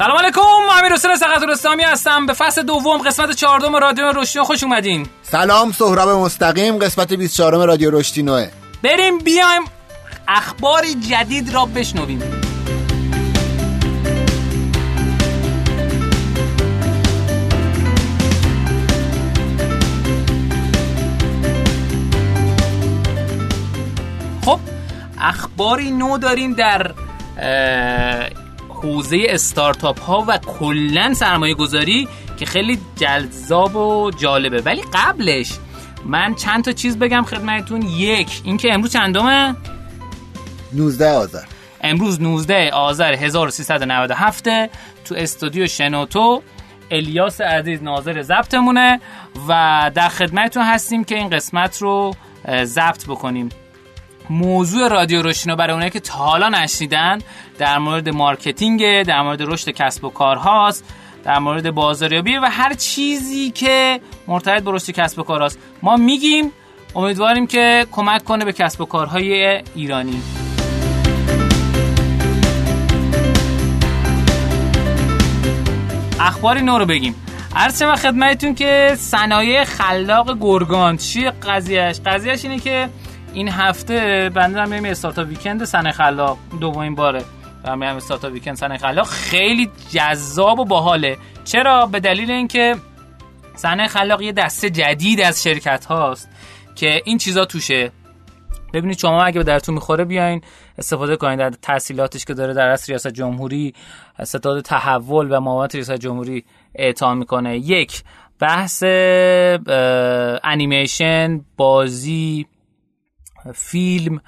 سلام علیکم امیر حسین سقط رستمی هستم. به فصل دوم قسمت چهاردهم رادیو روشتینو خوش اومدین. سلام سهراب مستقیم قسمت 24 رادیو روشتینوه بریم بیایم اخباری جدید را بشنویم. خب اخباری نو داریم در حوزه استارتاپ ها و کلا سرمایه گذاری که خیلی جذاب و جالبه. ولی قبلش من چند تا چیز بگم خدمتتون. یک اینکه امروز چندمه؟ 19 آذر. امروز 19 آذر 1397 تو استودیو شنوتو الیاس عزیز ناظر ضبطمونه و در خدمتتون هستیم که این قسمت رو ضبط بکنیم. موضوع رادیو رشدینو برای اونایی که تا حالا نشنیدن در مورد marketing در مورد رشد کسب و کار هاست در مورد بازاریابی و هر چیزی که مرتبط با رشد کسب و کار هاست. ما میگیم امیدواریم که کمک کنه به کسب و کارهای ایرانی. اخبارینو رو بگیم. عرض و خدمتتون که صنایع خلاق گرگان چیه قضیهش قضیهش اینه که این هفته بنده هم استارتاپ ویکند سن خلاق دومین باره. دارم میرم استارتاپ ویکند سن خلاق. خیلی جذاب و باحاله. چرا؟ به دلیل اینکه سن خلاق یه دسته جدید از شرکت هاست که این چیزا توشه. ببینید شما اگه به درتون می‌خوره بیاین استفاده کنید در تحصیلاتش که داره در اصل ریاست جمهوری ستاد تحول و معاونت ریاست جمهوری اعطا می‌کنه. یک بحث انیمیشن بازی فیلم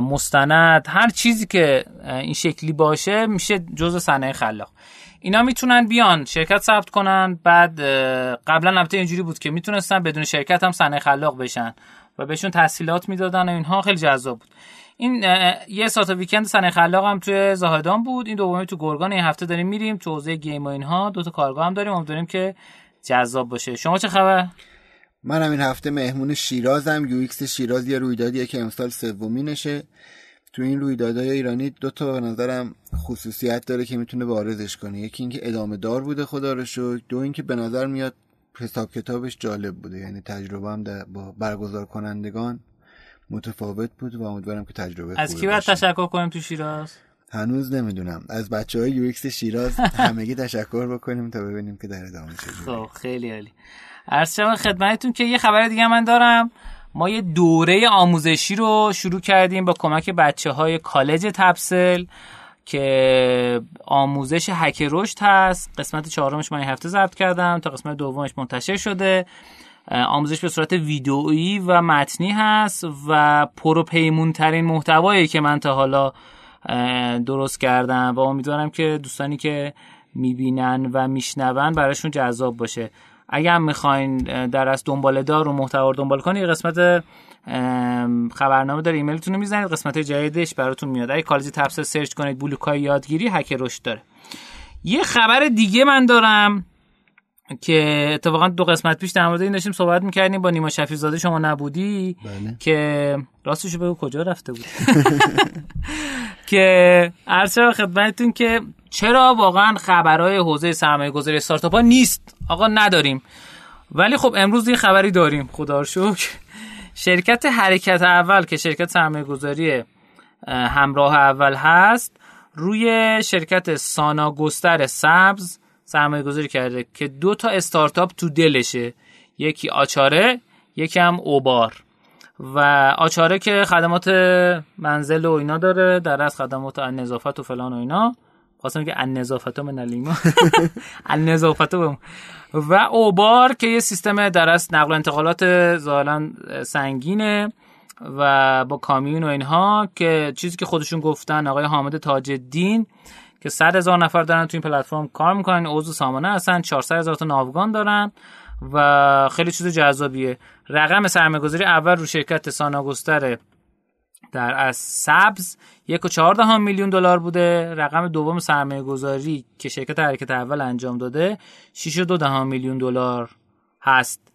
مستند هر چیزی که این شکلی باشه میشه جزء صنایع خلاق. اینا می‌تونن بیان شرکت ثبت کنن بعد قبلا البته اینجوری بود که می‌تونستن بدون شرکت هم صنایع خلاق بشن و بهشون تحصیلات می‌دادن و اینها خیلی جذاب بود. این یه ساعت ویکند صنایع خلاق هم توی زاهدان بود. این دومی تو گرگان این هفته داریم میریم تو حوزه گیم و اینها. دو تا کارگاه هم داریم. امیدواریم که جذاب باشه. شما چه خبر؟ من هم این هفته مهمون شیرازم. UX شیراز یه رویدادیه که امسال سومینشه. تو این رویدادهای ایرانی دو تا به نظرم خصوصیت داره که می‌تونه باارزش کنه. یکی اینکه ادامه دار بوده خدا رو شکر. دو اینکه به نظر میاد حساب کتابش جالب بوده. یعنی تجربه هم با برگزار کنندگان متفاوت بود و امیدوارم که تجربه از کی باید تشکر کنیم تو شیراز؟ هنوز نمی‌دونم. از بچه های UX شیراز همگی تشکر بکنیم تا ببینیم که در ادامه خب خیلی عالی. عرض خدمتتون که یه خبر دیگه من دارم. ما یه دوره آموزشی رو شروع کردیم با کمک بچه های کالج تبسل که آموزش هک رشد هست. قسمت چهارمش من این هفته ضبط کردم تا قسمت دومش منتشر شده. آموزش به صورت ویدئویی و متنی هست و پروپیمون ترین محتوایی که من تا حالا درست کردم و امیدوارم که دوستانی که می‌بینن و میشنون براشون جذاب باشه. اگر هم می‌خواین در از دنباله دار و محتوا دنبال کنید قسمت خبرنامه داره ایمیلتون رو می‌زنید قسمت جدیدش براتون میاد. اگه کالج تبس سرچ کنید بلوکای یادگیری هک رشد داره. یه خبر دیگه من دارم. که اتفاقا دو قسمت پیش در مورد این داشتیم صحبت می‌کردیم. با نیما شفیزاده شما نبودی بله. که راستشو بگو کجا رفته بود که عرض خدمتتون که چرا واقعا خبرهای حوزه سرمایه گذاری استارتاپ ها نیست؟ آقا نداریم. ولی خب امروز یه خبری داریم. خدا شکر. شرکت حرکت اول که شرکت سرمایه گذاری همراه اول هست روی شرکت سانا گستر سبز سرمایه گذاری کرده که دو تا استارتاپ تو دلشه. یکی آچاره یکی هم اوبار. و آچاره که خدمات منزل و اینا داره در از خدمات نظافت و فلان و اینا. خواستم که ان نظافت من الیما ان نظافت و اوبار که یه سیستم در از نقل و انتقالات ظاهرا سنگینه و با کامیون و اینها که چیزی که خودشون گفتن آقای حامد تاج الدین که 100 هزار نفر دارن تو این پلتفرم کار می‌کنن عضو سامانه هستن 400 هزار تا ناوگان دارن و خیلی چیز جذابیه. رقم سرمایه‌گذاری اول رو شرکت ساناگستر در از سبز یک و چهار میلیون دلار بوده. رقم دوم سرمایه گذاری که شرکت حرکت اول انجام داده 6 و دو میلیون دلار هست.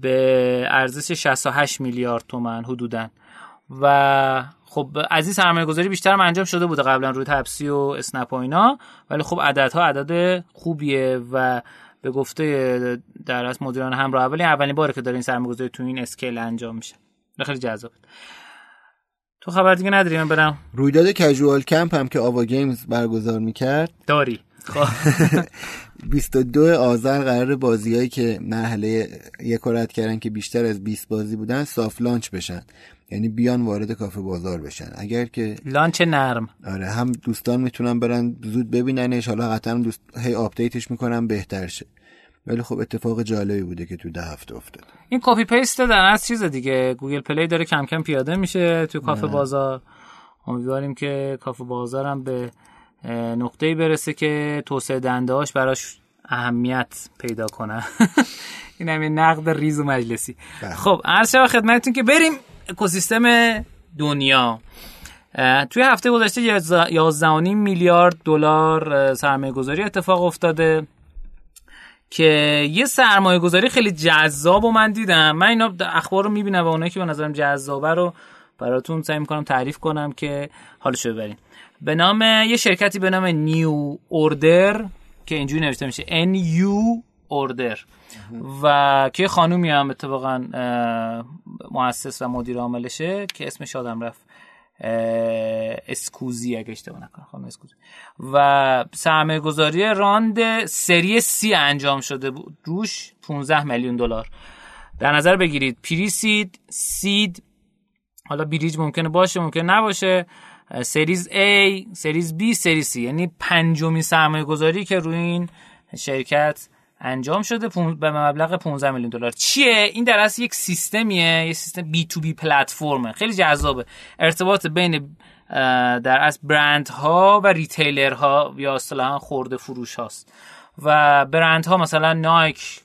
به ارزش 68 میلیارد تومن حدودا. و خب از این سرمایه گذاری بیشتر هم انجام شده بوده قبلا روی تپسی و اسنپ و اینا ولی خب عددها عدد خوبیه و به گفته در اصل مدیران همراه اولی اولین باره که داره این سرمایه گذاری تو این scale انجام میشه. خیلی جذاب تو خبر دیگه نداری من برم. رویداد Casual Camp هم که Ava Games برگزار می‌کرد. داری. 22 خب. آذر قرار بازیایی که مرحله یک رد کردن که بیشتر از 20 بازی بودن soft launch بشن. یعنی بیان وارد کافه بازار بشن. اگر که launch نرم. آره هم دوستان می‌تونن برن زود ببیننش. حالا قطعا دوست هی update ش می‌کنن بهتر شه. ولی خب اتفاق جالبی بوده که تو ده هفته افتاد. این copy paste در اصل چیز دیگه. Google Play داره کم کم پیاده میشه تو کافه بازار. امیدواریم که کافه بازارم به نقطه برسه که توسعه دهنده‌هاش براش اهمیت پیدا کنه. این همین نقد ریز و مجلسی. بله. خب عرض شما خدمتتون که بریم اکوسیستم دنیا. توی هفته گذشته 11 میلیارد دلار سرمایه گذاری اتفاق افتاده که یه سرمایه گذاری خیلی جذاب و من دیدم. من اینا اخبار رو می‌بینم و اونایی که به نظرم جذابه رو براتون سعی می‌کنم تعریف کنم که حالشو ببریم. به نام یه شرکتی به نام نیو اوردر که اینجوری نوشته میشه. ان یو اوردر و که خانومی هم اتفاقا مؤسس و مدیر عاملشه که اسمش آدم رفت اسکوزی اگه اشتباه نکنم خانم اسکوزی. و سرمایه گذاری راند سری سی انجام شده بود. روش 15 میلیون دلار. در نظر بگیرید پریسید سید حالا بریج ممکنه باشه ممکنه نباشه. سریز A سریز B سریز C. یعنی پنجمی سرمایه گذاری که روی این شرکت انجام شده به مبلغ 15 میلیون دلار. چیه؟ این در اصل یک سیستمیه یه سیستم بی تو بی پلتفرمه. خیلی جذابه. ارتباط بین در اصل برند ها و ریتیلر ها یا اصطلاحا خورده فروش هاست. و برند ها مثلا نایک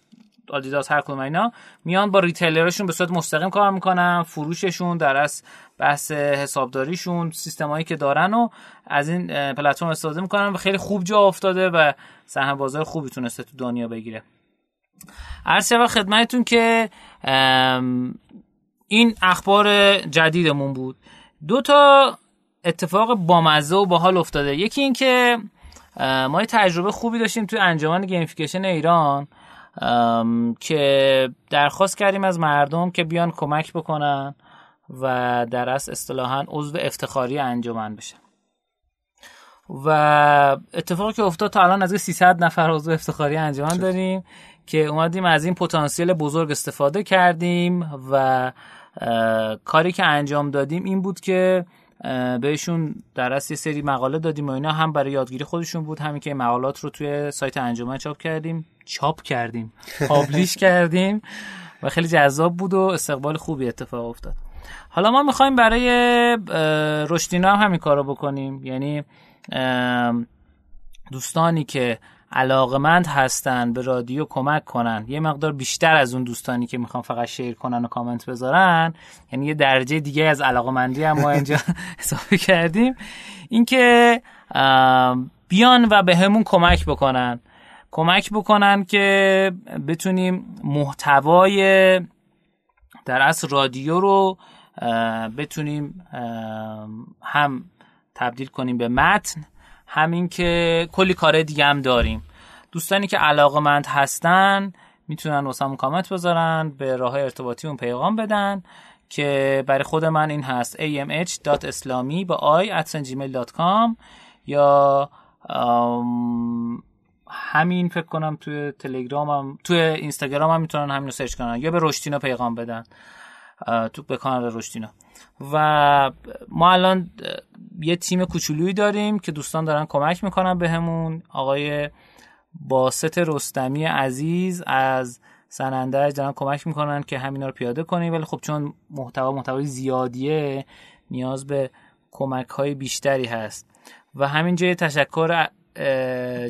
آدیداس هر کدوم اینا میان با ریتیلرشون به صورت مستقیم کار می‌کنن فروششون در از بحث حسابداریشون سیستمایی که دارن و از این پلتفرم استفاده می‌کنن و خیلی خوب جا افتاده و سهم بازار خوبی تونسته تو دنیا بگیره. عرض و خدمتتون که این اخبار جدیدمون بود. دو تا اتفاق بامزه و باحال افتاده. یکی این که ما یه تجربه خوبی داشتیم توی انجمن گیمفیکیشن ایران که درخواست کردیم از مردم که بیان کمک بکنن و در اصل اصطلاحا عضو افتخاری انجمن بشن. و اتفاقی که افتاد تا الان از 300 نفر عضو افتخاری انجمن داریم که اومدیم از این پتانسیل بزرگ استفاده کردیم و کاری که انجام دادیم این بود که بهشون در اصل یه سری مقاله دادیم و اینا هم برای یادگیری خودشون بود. همین که مقالات رو توی سایت انجمن چاپ کردیم. چاپ کردیم. پابلیش کردیم و خیلی جذاب بود و استقبال خوبی اتفاق افتاد. حالا ما می‌خوایم برای رشدینا هم همین کارو بکنیم. یعنی دوستانی که علاقمند هستن به رادیو کمک کنن. یه مقدار بیشتر از اون دوستانی که می‌خوان فقط شیر کنن و کامنت بذارن. یعنی یه درجه دیگه از علاقمندی هم ما اینجا حساب کردیم. اینکه بیان و به همون کمک بکنن. کمک بکنن که بتونیم محتوای در اصل رادیو رو بتونیم هم تبدیل کنیم به متن. همین که کلی کار دیگه هم داریم. دوستانی که علاقه مند هستن می‌تونن واسه کامنت بذارن به راه ارتباطی اون پیغام بدن که برای خود من این هست amh.islami با i at gmail.com یا همین فکر کنم توی تلگرامم توی اینستاگرام هم می‌تونن همین رو سرچ کنن یا به رشتینا پیغام بدن. تو به کانال رشدینا. و ما الان یه تیم کوچولویی داریم که دوستان دارن کمک می‌کنن بهمون. آقای باست رستمی عزیز از سنندج دارن کمک می‌کنن که همینا رو پیاده کنیم. ولی خب چون محتوا محتوای زیادیه نیاز به کمک های بیشتری هست. و همینجا تشکر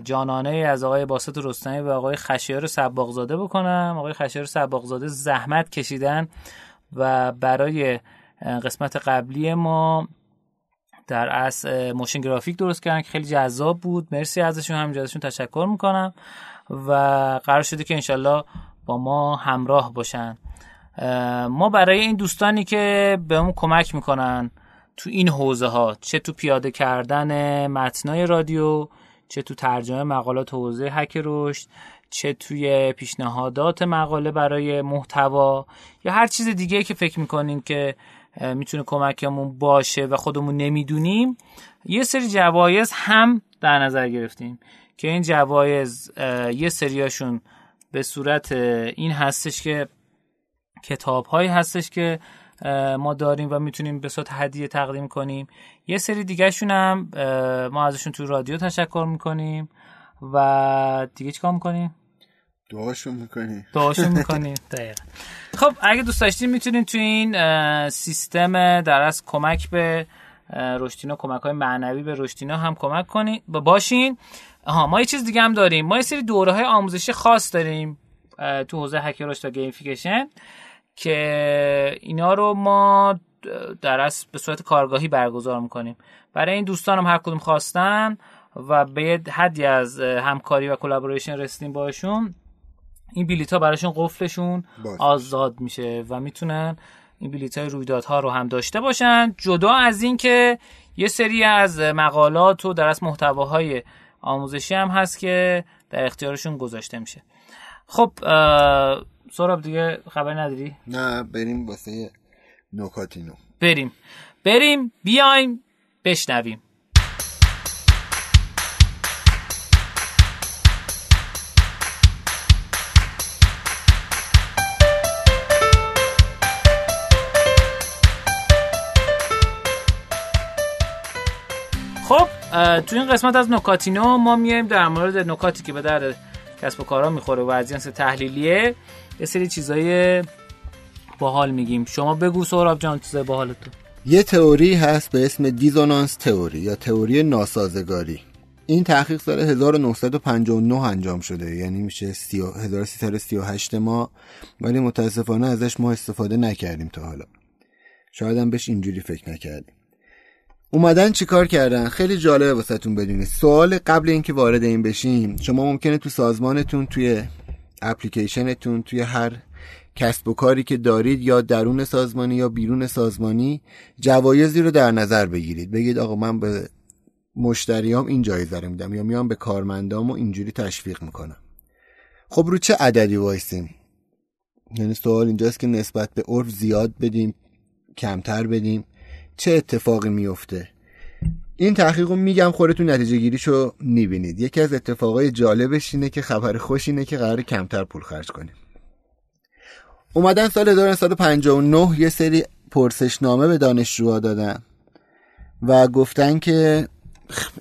جانانه از آقای باست رستمی و آقای خشیار سباقزاده بکنم. آقای خشیار سباقزاده زحمت کشیدن و برای قسمت قبلی ما در از موشن گرافیک درست کردن که خیلی جذاب بود. مرسی ازشون. همینجا ازشون تشکر می‌کنم. و قرار شده که انشالله با ما همراه باشن. ما برای این دوستانی که به اون کمک می‌کنن تو این حوزه ها چه تو پیاده کردن متنای رادیو چه تو ترجمه مقالات حوزه هک رشد چه توی پیشنهادات مقاله برای محتوا یا هر چیز دیگه که فکر می‌کنین که می‌تونه کمکمون باشه و خودمون نمی‌دونیم. یه سری جوایز هم در نظر گرفتیم که این جوایز یه سریاشون به صورت این هستش که کتاب هایی هستش که ما داریم و می‌تونیم به صورت هدیه تقدیم کنیم. یه سری دیگه هم ما ازشون تو رادیو تشکر می‌کنیم و دیگه چیکار می‌کنیم؟ دعاشون می‌کنیم دعاشون می‌کنیم دقیقا. خب اگه دوست داشتین می‌تونین تو این سیستم در از کمک به رشتینا کمک های معنوی به رشتینا هم کمک کنین باشین. آها ما یه چیز دیگه هم داریم. ما یه سری دوره های آموزشی خاص داریم تو حوزه هک رشد و گیمفیکیشن که اینا رو ما در اصل به صورت کارگاهی برگزار می‌کنیم. برای این دوستان هم هر کدوم خواستن و به حدی از همکاری و کلابوریشن رسیدیم باشون. این بلیت ها براشون قفلشون آزاد میشه و می‌تونن این بلیت های رویدادها رو هم داشته باشن. جدا از این که یه سری از مقالات و در از محتواهای آموزشی هم هست که در اختیارشون گذاشته میشه. خب سراب دیگه خبر نداری؟ نه بریم واسه نکاتینو بریم. بریم بیایم بشنویم. خب تو این قسمت از نکاتینو ما میایم در مورد نکاتی که به در کسب و کارا می‌خوره و از جنس تحلیلیه یه سری چیزای باحال میگیم. شما بگو سهراب جان چیزای باحال تو یه تئوری هست به اسم دیزونانس تئوری یا تئوری ناسازگاری. این تحقیق سال 1959 انجام شده. یعنی میشه 1338 ما ولی متاسفانه ازش ما استفاده نکردیم تا حالا. شاید هم بهش اینجوری فکر نکردیم. اومدن چیکار کردن؟ خیلی جالبه واسهتون بدونید. سوال قبل اینکه وارد این بشیم شما ممکنه تو سازمانتون توی اپلیکیشنتون توی هر کسب و کاری که دارید یا درون سازمانی یا بیرون سازمانی جوایزی رو در نظر بگیرید. بگید آقا من به مشتریام این جایزه رو میدم یا میام به کارمندام و اینجوری تشویق می‌کنم. خب رو چه عددی وایسیم؟ یعنی سوال اینجاست که نسبت به عرف زیاد بدیم کمتر بدیم؟ چه اتفاقی میفته این تحقیق رو میگم خودتون نتیجه گیریشو می‌بینید. یکی از اتفاقای جالبش اینه که خبر خوش اینه که قرار کمتر پول خرج کنیم. اومدن سال 1959 یه سری پرسشنامه به دانشجوها دادن و گفتن که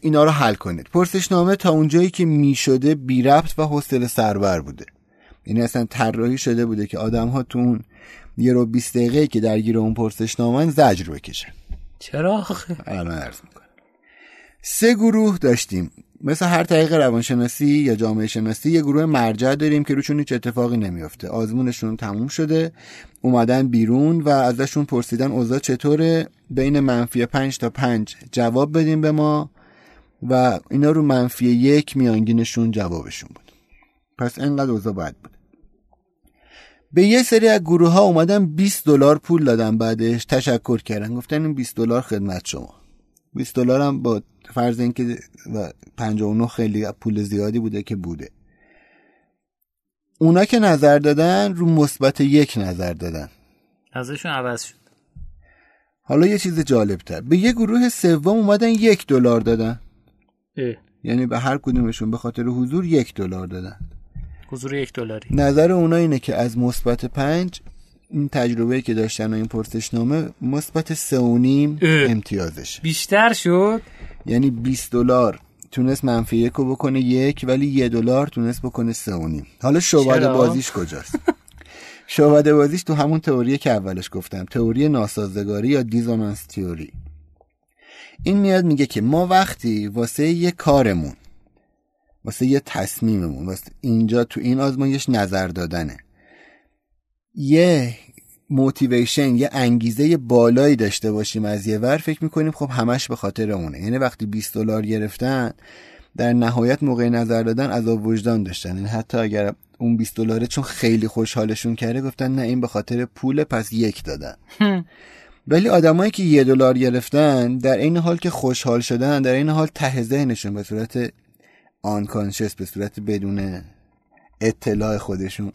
اینا رو حل کنید. پرسشنامه تا اونجایی که می‌شده بی ربط و حوصله سربر بوده. یعنی اصلا طراحی شده بوده که آدم ها تو اون یه رو 20 دقیقه که درگیر اون پرسشنامه زجر بکشن. چرا الان عرض می‌کنم. سه گروه داشتیم. مثل هر طریق روانشناسی یا جامعه شناسی یه گروه مرجع داریم که روشون هیچ اتفاقی نمیافته. آزمونشون تموم شده اومدن بیرون و ازشون پرسیدن اوضاع چطوره. بین منفی پنج تا پنج جواب بدیم به ما و اینا رو منفی یک میانگینشون جوابشون بود. پس انقدر اوضاع باید بود. به یه سری از گروه ها اومدن 20 دلار پول دادن بعدش تشکر کردن. گفتن این 20 دلار خدمت شما. 20 دلار هم با فرض اینکه 59 خیلی پول زیادی بوده که بوده. اونا که نظر دادن رو مثبت یک نظر دادن. ازشون عوض شد. حالا یه چیز جالب تر به یه گروه سوم اومدن یک دلار دادن. اه. یعنی به هر کدومشون به خاطر حضور یک دلار دادن. حضور یک دلاری. نظر اونا اینه که از مثبت پنج این تجربه که داشتن و این پرسشنامه مثبت سه و نیم امتیازش بیشتر شد؟ یعنی 20 دلار تونست منفی یک رو بکنه یک ولی یه دلار تونست بکنه سه و نیم. حالا شعبده بازیش کجاست؟ شعبده بازیش تو همون تئوری که اولش گفتم تئوری ناسازگاری یا دیزونانس تئوری. این میاد میگه که ما وقتی واسه یه کارمون واسه یه تصمیممون. واسه اینجا تو این آزمایش نظر دادنه. یه موتیویشن یه انگیزه بالایی داشته باشیم از یه ور. فکر می‌کنیم خب همش به خاطر اونه. یعنی وقتی 20 دلار گرفتن در نهایت موقع نظر دادن از وجدان داشتن. یعنی حتی اگر اون 20 دلاره چون خیلی خوشحالشون کرده گفتن نه این به خاطر پول پس یک دادن. ولی آدمایی که یه دلار گرفتن در این حال که خوشحال شدن در این حال ته ذهنشون به صورت آنکانشس به صورت بدون اطلاع خودشون.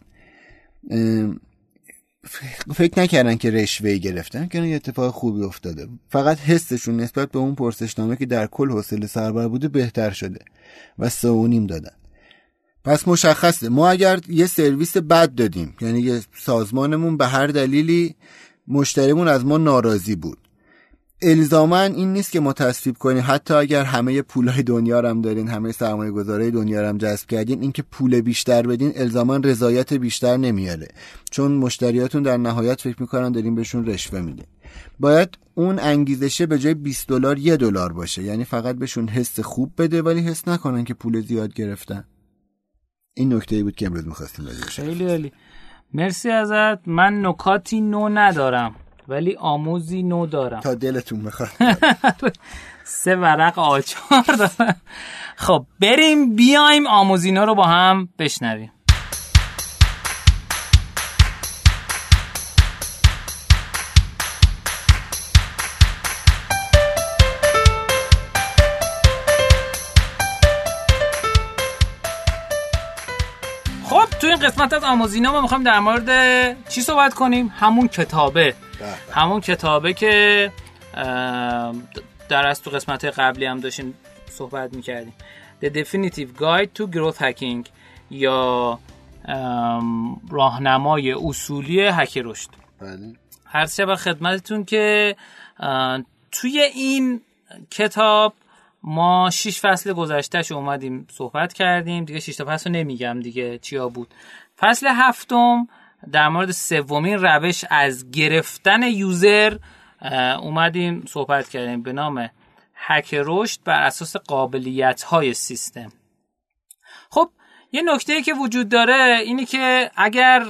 فکر نکردن که رشوه گرفتن که یه اتفاق خوبی افتاده. فقط حسشون نسبت به اون پرسشنامه که در کل حوصله سربر بوده بهتر شده و سه دادن. پس مشخصه. ما اگر یه سرویس بد دادیم یعنی یه سازمانمون به هر دلیلی مشتریمون از ما ناراضی بود. الزاما این نیست که ما تصویب کنیم. حتی اگر همه پولای دنیا هم دارین همه سرمایه گذاره دنیا هم جذب کردین اینکه پول بیشتر بدین الزاما رضایت بیشتر نمیاره. چون مشتریاتون در نهایت فکر می‌کنن دارین بهشون رشوه میدین. باید اون انگیزشه به جای 20 دلار یه دلار باشه. یعنی فقط بهشون حس خوب بده ولی حس نکنن که پول زیاد گرفتن. این نکته بود که امروز می‌خواستیم خیلی عالی. مرسی ازت. من نکاتی نو ندارم. ولی آموزی نو دارم. تا دلتون بخواد. سه ورق آچار دارم. خب بریم بیایم آموزینا رو با هم بشنویم. خب تو این قسمت از آموزینا ما می‌خوایم در مورد چی صحبت کنیم؟ همون کتابه. همون کتابه که در از تو قسمت قبلی هم داشتیم صحبت می‌کردیم. The Definitive Guide to Growth Hacking یا راهنمای اصولی هک رشد. بله. هر شب خدمتتون که توی این کتاب ما شش فصل گذشتهش اومدیم صحبت کردیم. دیگه شش تا فصل نمیگم دیگه چیا بود. فصل هفتم در مورد سومین روش از گرفتن یوزر اومدیم صحبت کردیم به نام هک رشد بر اساس قابلیت های سیستم. خب یه نکته که وجود داره اینه که اگر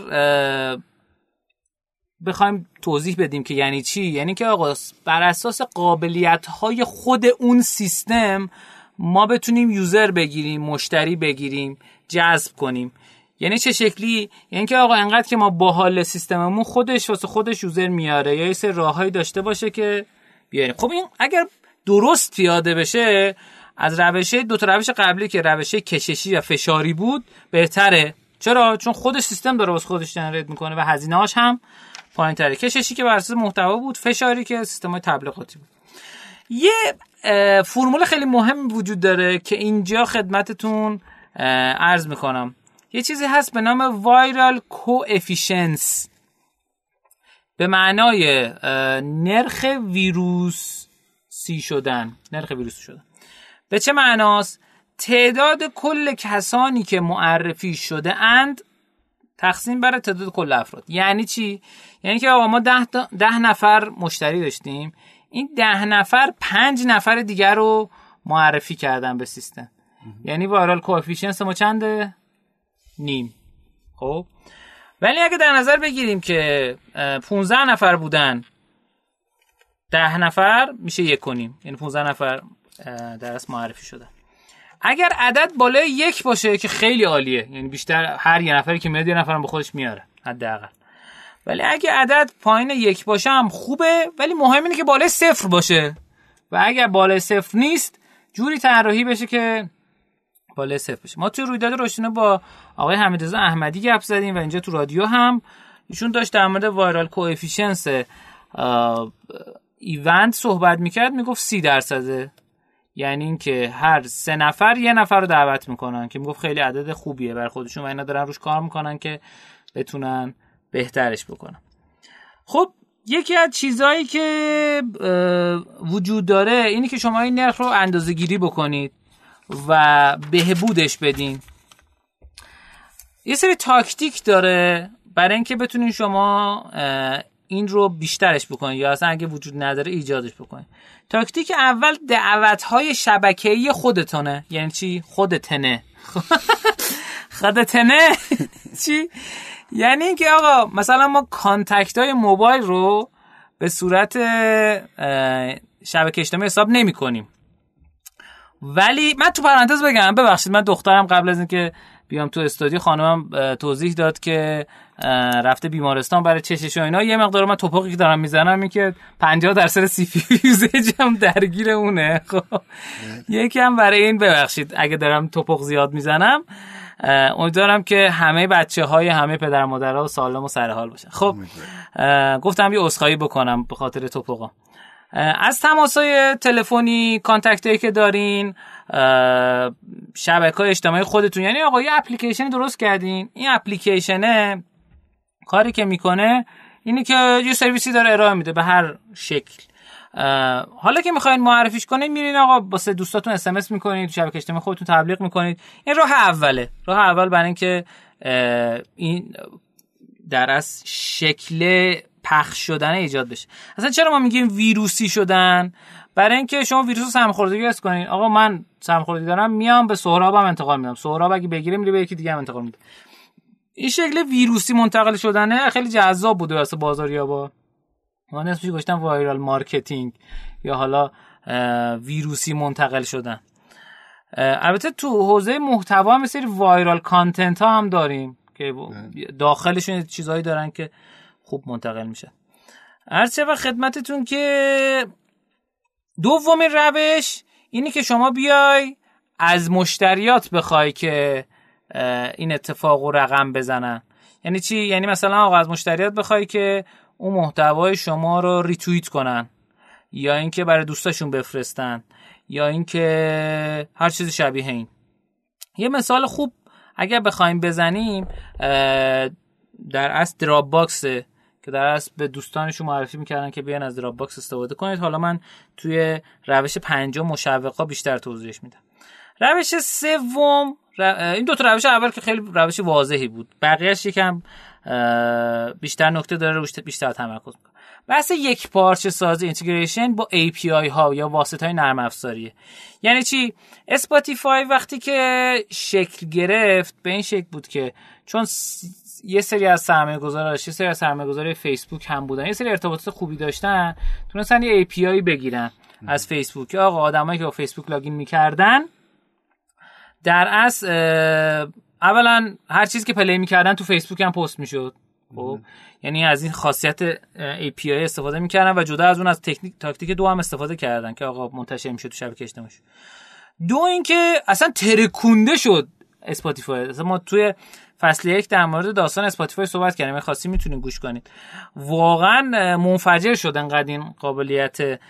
بخوایم توضیح بدیم که یعنی چی یعنی که آقا بر اساس قابلیت های خود اون سیستم ما بتونیم یوزر بگیریم مشتری بگیریم جذب کنیم. یعنی چه شکلی؟ یعنی که آقا انقدر که ما باحال سیستممون خودش واسه خودش یوزر میاره یا یه سری راههایی داشته باشه که بیاریم. خب این اگر درست پیاده بشه از روشه دو تا روش قبلی که روش کششی و فشاری بود بهتره. چرا؟ چون خود سیستم داره واسه خودش جنریت می‌کنه و هزینه‌هاش هم پایین تره کششی که بر اساس محتوا بود فشاری که سیستم تبلیغاتی بود. یه فرمول خیلی مهم وجود داره که اینجا خدمتتون عرض می‌کنم. یه چیزی هست به نام وایرال کوافیشنس. به معنای نرخ ویروس سی شدن. نرخ ویروس شدن. به چه معناست؟ تعداد کل کسانی که معرفی شده اند تقسیم بر تعداد کل افراد. یعنی چی؟ یعنی که آقا ما ده, ده نفر مشتری داشتیم. این ده نفر پنج نفر دیگر رو معرفی کردن به سیستم. یعنی وایرال کوافیشنس ما چنده؟ نیم. خب؟ ولی اگه در نظر بگیریم که 15 نفر بودن ده نفر میشه یک کنیم یعنی 15 نفر در از معرفی شدن. اگر عدد بالای یک باشه که خیلی عالیه یعنی بیشتر هر یه نفری که میاد یه نفرم به خودش میاره حداقل. ولی اگه عدد پایین یک باشه هم خوبه ولی مهم اینه که بالای صفر باشه. و اگر بالای صفر نیست جوری طراحی بشه که بالای صفر بشه. ما توی رویداد روشنه با آقای حمیدرضا احمدی گپ زدیم و اینجا تو رادیو هم ایشون داشت در مورد وایرال کوافیشنس ایونت صحبت می‌کرد می‌گفت سی درصده یعنی اینکه هر سه نفر یه نفر رو دعوت می‌کنن که می‌گفت خیلی عدد خوبیه بر خودشون و اینا دارن روش کار می‌کنن که بتونن بهترش بکنن. خب یکی از چیزهایی که وجود داره اینه که شما این نرخ رو اندازه گیری بکنید. و بهبودش بدین. یه سری تاکتیک داره برای اینکه بتونین شما این رو بیشترش بکنید یا اصلا اگه وجود نداره ایجادش بکنید تاکتیک اول دعوت های شبکه‌ای خودتونه. یعنی چی؟ خودتنه. خودتنه؟ چی؟ یعنی اینکه آقا مثلا ما contact های موبایل رو به صورت شبکه اجتماعی حساب نمی کنیم ولی من تو پرانتز بگم ببخشید من دخترم قبل از اینکه بیام تو استودیو خانمم توضیح داد که رفته بیمارستان برای چشش و اینا. یه مقدار من توپقی که دارم می‌زنم این که 50 درصد CPU usage م درگیر اونه. خب یکم برای این ببخشید اگه دارم توپق زیاد می‌زنم امیدوارم که همه بچه های همه پدر مادرها سالم و سر حال باشن. خب گفتم یه عذرخواهی بکنم به خاطر توپقا. از تماس های تلفنی contact که دارین شبکه های اجتماعی خودتون. یعنی آقا یه اپلیکیشن درست کردین. این اپلیکیشنه کاری که می‌کنه اینه که یه سرویسی داره ارائه میده به هر شکل. حالا که می‌خواین معرفیش کنید میرین آقا واسه دوستاتون اس ام اس می‌کنید شبکه اجتماعی خودتون تبلیغ می‌کنید این راه اوله. راه اول برای اینکه این در اصل شکل پخش شدن ایجاد بشه. اصلا چرا ما میگیم ویروسی شدن؟ برای اینکه شما ویروس سرماخوردگی اس کنین. آقا من سرماخوردگی دارم میام به سهرابم انتقال میدم. سهراب اگه بگیره میره به یکی دیگه هم انتقال میده. این شکل ویروسی منتقل شدنه خیلی جذاب بوده واسه بازاریابا. من اسمش گذاشتم viral marketing. یا حالا ویروسی منتقل شدن. البته تو حوزه محتوا هم سری viral content ها هم داریم که داخلشون چیزهایی دارن که خوب منتقل میشه. عرض و خدمتتون که دومین روش اینی که شما بیای از مشتریات بخوای که این اتفاق رقم بزنن. یعنی چی؟ یعنی مثلا آقا از مشتریات بخوای که اون محتوای شما رو ریتویت کنن. یا اینکه برای دوستاشون بفرستن. یا اینکه هر چیز شبیه این. یه مثال خوب اگر بخوایم بزنیم در اصل Dropbox ه که در اصل به دوستانشون معرفی می‌کردن که بیان از Dropbox استفاده کنید. حالا من توی روش پنجم مشوقا بیشتر توضیحش میدم. روش سوم این دو تا روش اول که خیلی روش واضحی بود. بقیهش یکم بیشتر نکته داره روش بیشتر تمرکز می‌کنه. بحث یک پارچه سازی integration با API ها یا واسط های نرم افزاریه. یعنی چی؟ Spotify وقتی که شکل گرفت به این شکل بود که چون یه سری از سرمایه گذاراش یه سری از سرمایه گذاری فیسبوک هم بودن. یه سری ارتباطات خوبی داشتن. تونستن یه API بگیرن از فیسبوک. آقا آدمایی که با Facebook login می‌کردن در اصل اولا هر چیزی که play می‌کردن تو فیسبوک هم پست می‌شد. خب؟ یعنی از این خاصیت API استفاده می‌کردن و جدا از اون از تکنیک تاکتیک دو هم استفاده کردن که آقا منتشر میشه تو شبکه اجتماعی. دو اینکه اصلا ترکونده شد Spotify. اصلا ما توی فصل یک در مورد داستان Spotify صحبت کردیم. اگه خواستی می‌تونید گوش کنید. واقعا منفجر شد انقدر این قابلیت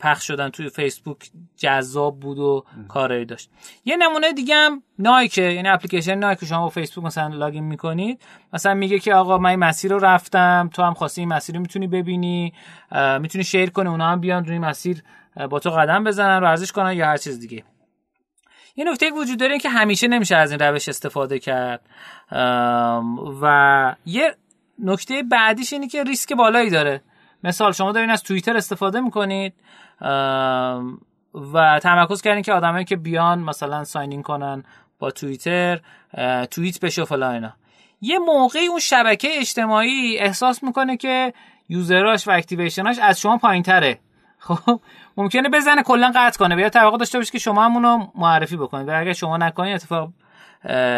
پخش شدن توی فیسبوک جذاب بود و کارایی داشت. یه نمونه دیگه هم نایک یعنی اپلیکیشن نایک شما با فیسبوک مثلا لاگین می‌کنید. مثلا میگه که آقا من این مسیر رو رفتم. تو هم خواستی این مسیر رو می‌تونی ببینی. می‌تونی شیر کنی. اونا هم بیان روی مسیر با تو قدم بزنن ورزش کنن یا هر چیز دیگه. یه نکته وجود داره که همیشه نمیشه از این روش استفاده کرد. و یه نکته بعدیش اینه که ریسک بالایی داره. مثال شما دارین از توییتر استفاده می‌کنید و تمرکز کردین که آدمایی که بیان مثلا ساینین کنن با توییتر توییت بشه فلان اینا. یه موقعی اون شبکه اجتماعی احساس می‌کنه که یوزراش و اکتیویشناش از شما پایین تره خب؟ ممکنه بزنه کلا قطع کنه. یا توقع داشته باشه که شما همونو معرفی بکنید. و اگر شما نکنید اتفاق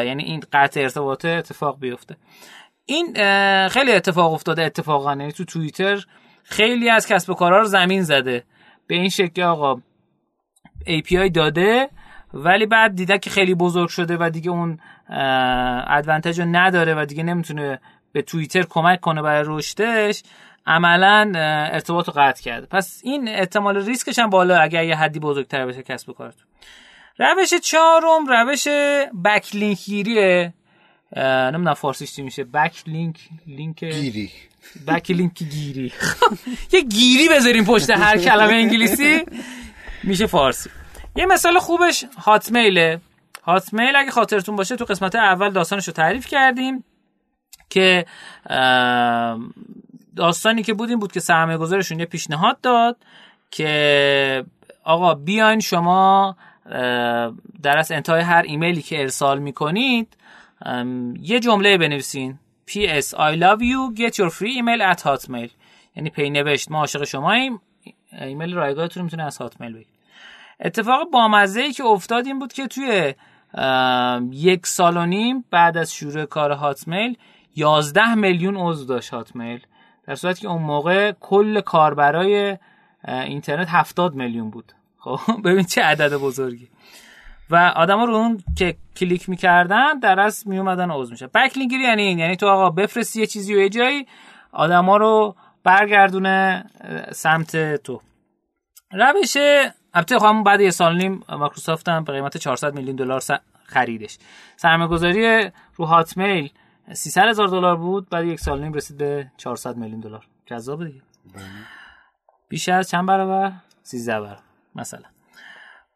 یعنی این قطع ارتباط اتفاق بیفته. این خیلی اتفاق افتاده اتفاقا. یعنی تو توییتر خیلی از کسب و کارها رو زمین زده. به این شکل آقا API داده ولی بعد دیده که خیلی بزرگ شده و دیگه اون ادوانتج رو نداره و دیگه نمی‌تونه به توییتر کمک کنه برای رشدش. عملا ارتباط رو قطع کرده. پس این احتمال ریسکش هم بالا اگر یه حدی بزرگتر بشه کسب و کارتون. روش چهارم روش بک لینک گیریه نمی‌دونم فارسیش چی میشه. بک لینک لینک گیری. بک لینک گیری یه گیری بذاریم پشت هر کلمه انگلیسی. میشه فارسی. یه مثال خوبش هات میله هات میل اگه خاطرتون باشه تو قسمت اول داستانش رو تعریف کردیم که داستانی که بود این بود که سرمایه گذارشون یه پیشنهاد داد که آقا بیاین شما در از انتهای هر ایمیلی که ارسال می‌کنید یه جمله بنویسین. PS I love you get your free email at hotmail. یعنی پی نوشت ما عاشق شماییم. ایمیل رایگاهتون می‌تونه از هاتمیل بگیرید. اتفاق بامزه ای که افتاد این بود که توی یک سال و نیم بعد از شروع کار هاتمیل 11 میلیون عضو داشت هاتمیل در صورتی که اون موقع کل کاربرای اینترنت 70 میلیون بود. خب ببین چه عدد بزرگی. و آدما رو اون که کلیک می‌کردن در از میومدن عضو میشه بکلینگری یعنی این. یعنی تو آقا بفرستی یه چیزی و یه جایی آدما رو برگردونه سمت تو. روش البته خب بعد یه سال نیم مایکروسافت هم به قیمت 400 میلیون دلار خریدش. سرمایه‌گذاری رو هاتمیل 300 هزار دلار بود بعد یک سال نیم رسید به 400 میلیون دلار. جذاب دیگه. بله. بیش از چند برابر؟ 13 برابر مثلا.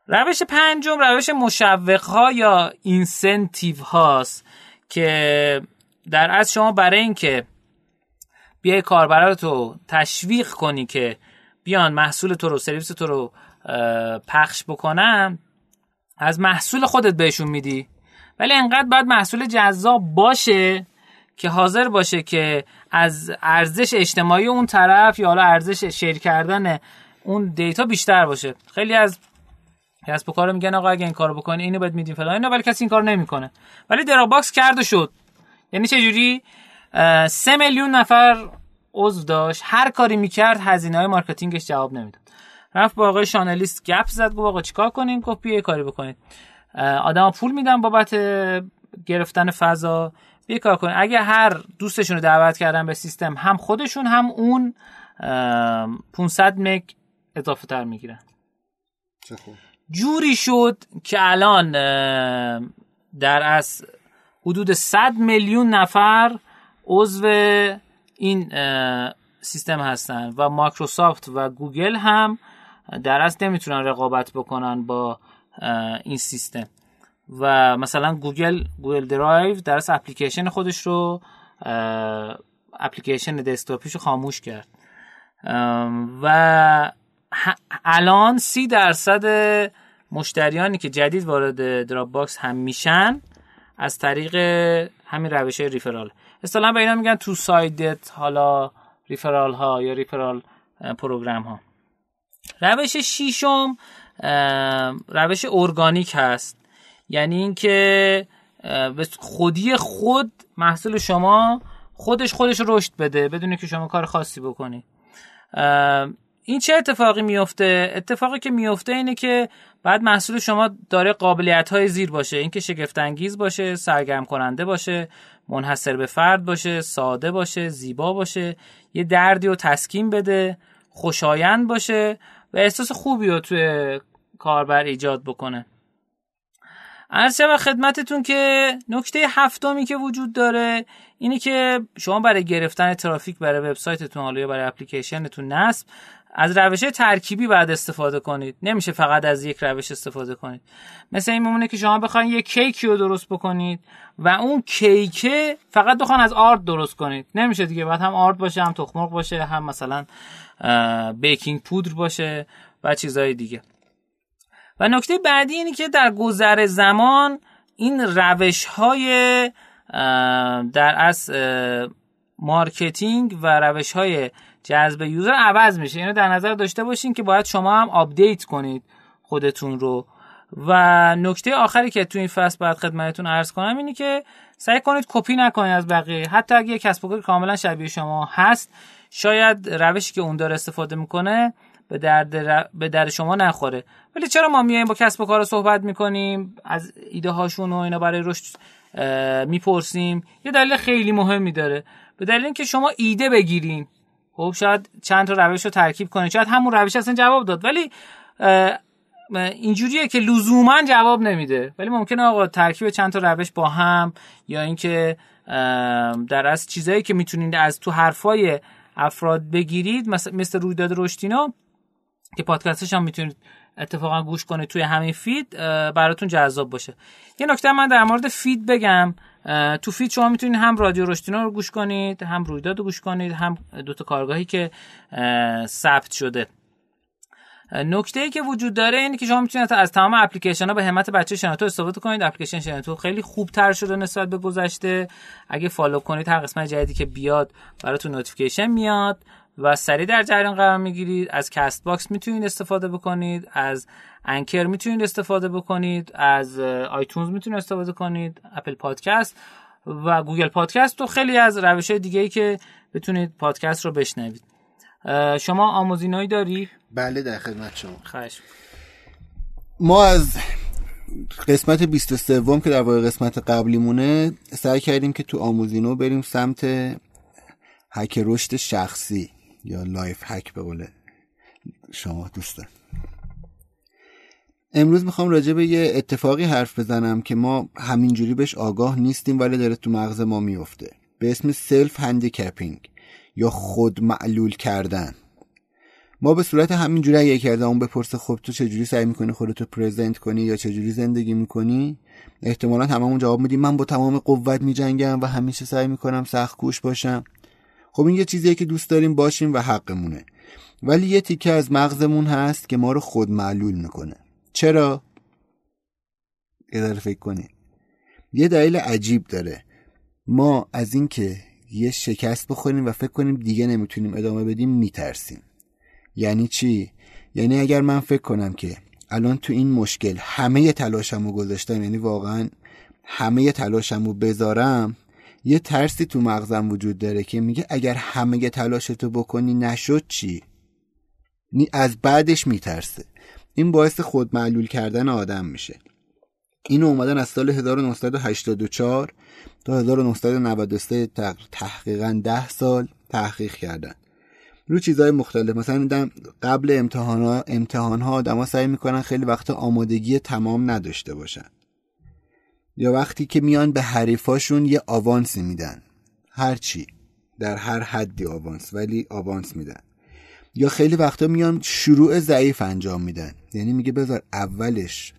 روش پنجم روش مشوق ها یا اینسنتیو هاست که در از شما برای اینکه بیای کاربرا تو تشویق کنی که بیان محصول تو رو سرویس تو رو پخش بکنن از محصول خودت بهشون میدی. ولی انقدر باید محصول جذاب باشه که حاضر باشه که از ارزش اجتماعی اون طرف یا حالا ارزش share کردن اون data بیشتر باشه. خیلی از کسب و کارا میگن آقا اگه این کارو بکنی اینو باید میدیم فلان. اینو ولی کسی این کار نمی‌کنه. ولی Dropbox کرده شد. یعنی چه جوری سه میلیون نفر عضو داشت. هر کاری می‌کرد هزینه های marketing ش جواب نمی‌داد. رفت با آقای شانلیست گپ زد گفت آقا چیکار کنیم؟ گفت بیه کاری بکنید آدما پول میدن بابت گرفتن فضا. بیه کار کنید اگه هر دوستشون رو دعوت کردن به سیستم هم خودشون هم اون 500 مگ اضافه تر می‌گیرن جوری شد که الان در از حدود 100 میلیون نفر عضو این سیستم هستن و مایکروسافت و گوگل هم در اصل نمی‌تونن رقابت بکنن با این سیستم. و مثلا گوگل گوگل درایو در اصل اپلیکیشن خودش رو اپلیکیشن دسکتاپیش رو خاموش کرد. و الان سی درصد مشتریانی که جدید وارد دراپ باکس هم میشن از طریق همین روش ریفرال. اصطلاحا به اینا میگن تو سایدت حالا ریفرال ها یا ریفرال پروگرام ها روش شیشم روش ارگانیک هست. یعنی اینکه به خودی خود محصول شما خودش خودش رشد بده بدون که شما کار خاصی بکنی. این چه اتفاقی میفته؟ اتفاقی که میفته اینه که بعد محصول شما داره قابلیت های زیر باشه. اینکه شگفت انگیز باشه سرگرم کننده باشه منحصر به فرد باشه ساده باشه زیبا باشه یه دردی رو تسکین بده خوشایند باشه و احساس خوبی رو توی کاربر ایجاد بکنه. عرض و خدمتتون که نکته هفتمی که وجود داره اینه که شما برای گرفتن ترافیک برای وبسایتتون حالا یا برای اپلیکیشنتون نصب از روش ترکیبی بعد استفاده کنید. نمیشه فقط از یک روش استفاده کنید. مثل این میمونه که شما بخواید یک کیکی رو درست بکنید و اون کیکه فقط بخواید از آرد درست کنید. نمیشه دیگه. باید هم آرد باشه هم تخمرغ باشه هم مثلا بیکینگ پودر باشه و چیزهای دیگه. و نکته بعدی اینه که در گذر زمان این روش های در از marketing و روش های جذب user عوض میشه. اینو در نظر داشته باشین که باید شما هم آپدیت کنید خودتون رو. و نکته آخری که تو این فصل باید خدمتتون عرض کنم اینه که سعی کنید کپی نکنید از بقیه. حتی اگه کسب و کار کاملا شبیه شما هست شاید روشی که اون داره استفاده می‌کنه به درد, به درد شما نخوره. ولی چرا ما میایم با کسب و کار صحبت می‌کنیم؟ از ایده هاشون و اینا برای رشد می‌پرسیم. یه دلیل خیلی مهمی داره. به دلیل اینکه شما ایده بگیرین. خب شاید چند تا روش رو ترکیب کنید شاید همون روش اصلا جواب داد. ولی اینجوریه که لزوما جواب نمیده. ولی ممکنه آقا ترکیب چند تا روش با هم یا اینکه در از چیزایی که می‌تونید از تو حرفای افراد بگیرید مثل رویداد رشدینا که پادکستش هم می‌تونید اتفاقا گوش کنید توی همین فید براتون جذاب باشه. یه نکته من در مورد feed بگم. تو feed شما می‌تونید هم رادیو رشدینو رو گوش کنید هم رویداد رو گوش کنید هم دوتا کارگاهی که ثبت شده. نکته ای که وجود داره اینه که شما می‌تونید از تمام اپلیکیشن ها به همت بچه های شنوتو استفاده کنید. اپلیکیشن شنوتو خیلی خوب تر شده نسبت به گذشته. اگه follow کنید هر قسمت جدیدی که بیاد براتون notification میاد. و سریع در جریان قرار می‌گیرید. از کست باکس می‌تونید استفاده بکنید. از انکر می‌تونید استفاده بکنید. از آیتونز می‌تونید استفاده کنید. اپل پادکست و گوگل پادکست و خیلی از روش های دیگه ای که بتونید پادکست رو بشنوید. شما آموزینویی داری؟ بله در خدمت شما. خواهش. ما از قسمت 23 که در واقع قسمت قبلی مونه سعی کردیم که تو آموزینو بریم سمت هک رشد شخصی. یا life hack به قول شما دوستان. امروز می‌خوام راجع به یه اتفاقی حرف بزنم که ما همینجوری بهش آگاه نیستیم ولی داره تو مغز ما میفته. به اسم self handicapping یا خود معلول کردن. ما به صورت همینجوری اگه ازمون بپرسه خب تو چجوری سعی می‌کنی خودتو present کنی یا چجوری زندگی می‌کنی؟ احتمالا هممون جواب میدیم من با تمام قوت میجنگم و همیشه سعی می‌کنم سخت کوش باشم. خب این یه چیزیه که دوست داریم باشیم و حقمونه. ولی یه تیکه از مغزمون هست که ما رو خود معلول می‌کنه. چرا؟ یه فکر کنید یه دلیل عجیب داره. ما از اینکه یه شکست بخوریم و فکر کنیم دیگه نمی‌تونیم ادامه بدیم میترسیم. یعنی چی؟ یعنی اگر من فکر کنم که الان تو این مشکل همه تلاشم رو گذاشتم یعنی واقعا همه تلاشم رو بذارم یه ترسی تو مغزم وجود داره که میگه اگر همه تلاشتو بکنی نشد چی؟ از بعدش میترسه. این باعث خود معلول کردن آدم میشه. اینو اومدن از سال 1984 تا 1993 تحقیقا 10 سال تحقیق کردن. رو چیزهای مختلف. مثلا میدم قبل امتحان ها امتحان ها آدما سعی می‌کنن خیلی وقت آمادگی تمام نداشته باشن. یا وقتی که میان به حریفاشون یه آوانسی میدن. هرچی در هر حدی آوانس ولی آوانس میدن. یا خیلی وقتا میان شروع ضعیف انجام میدن. یعنی میگه بذار اولش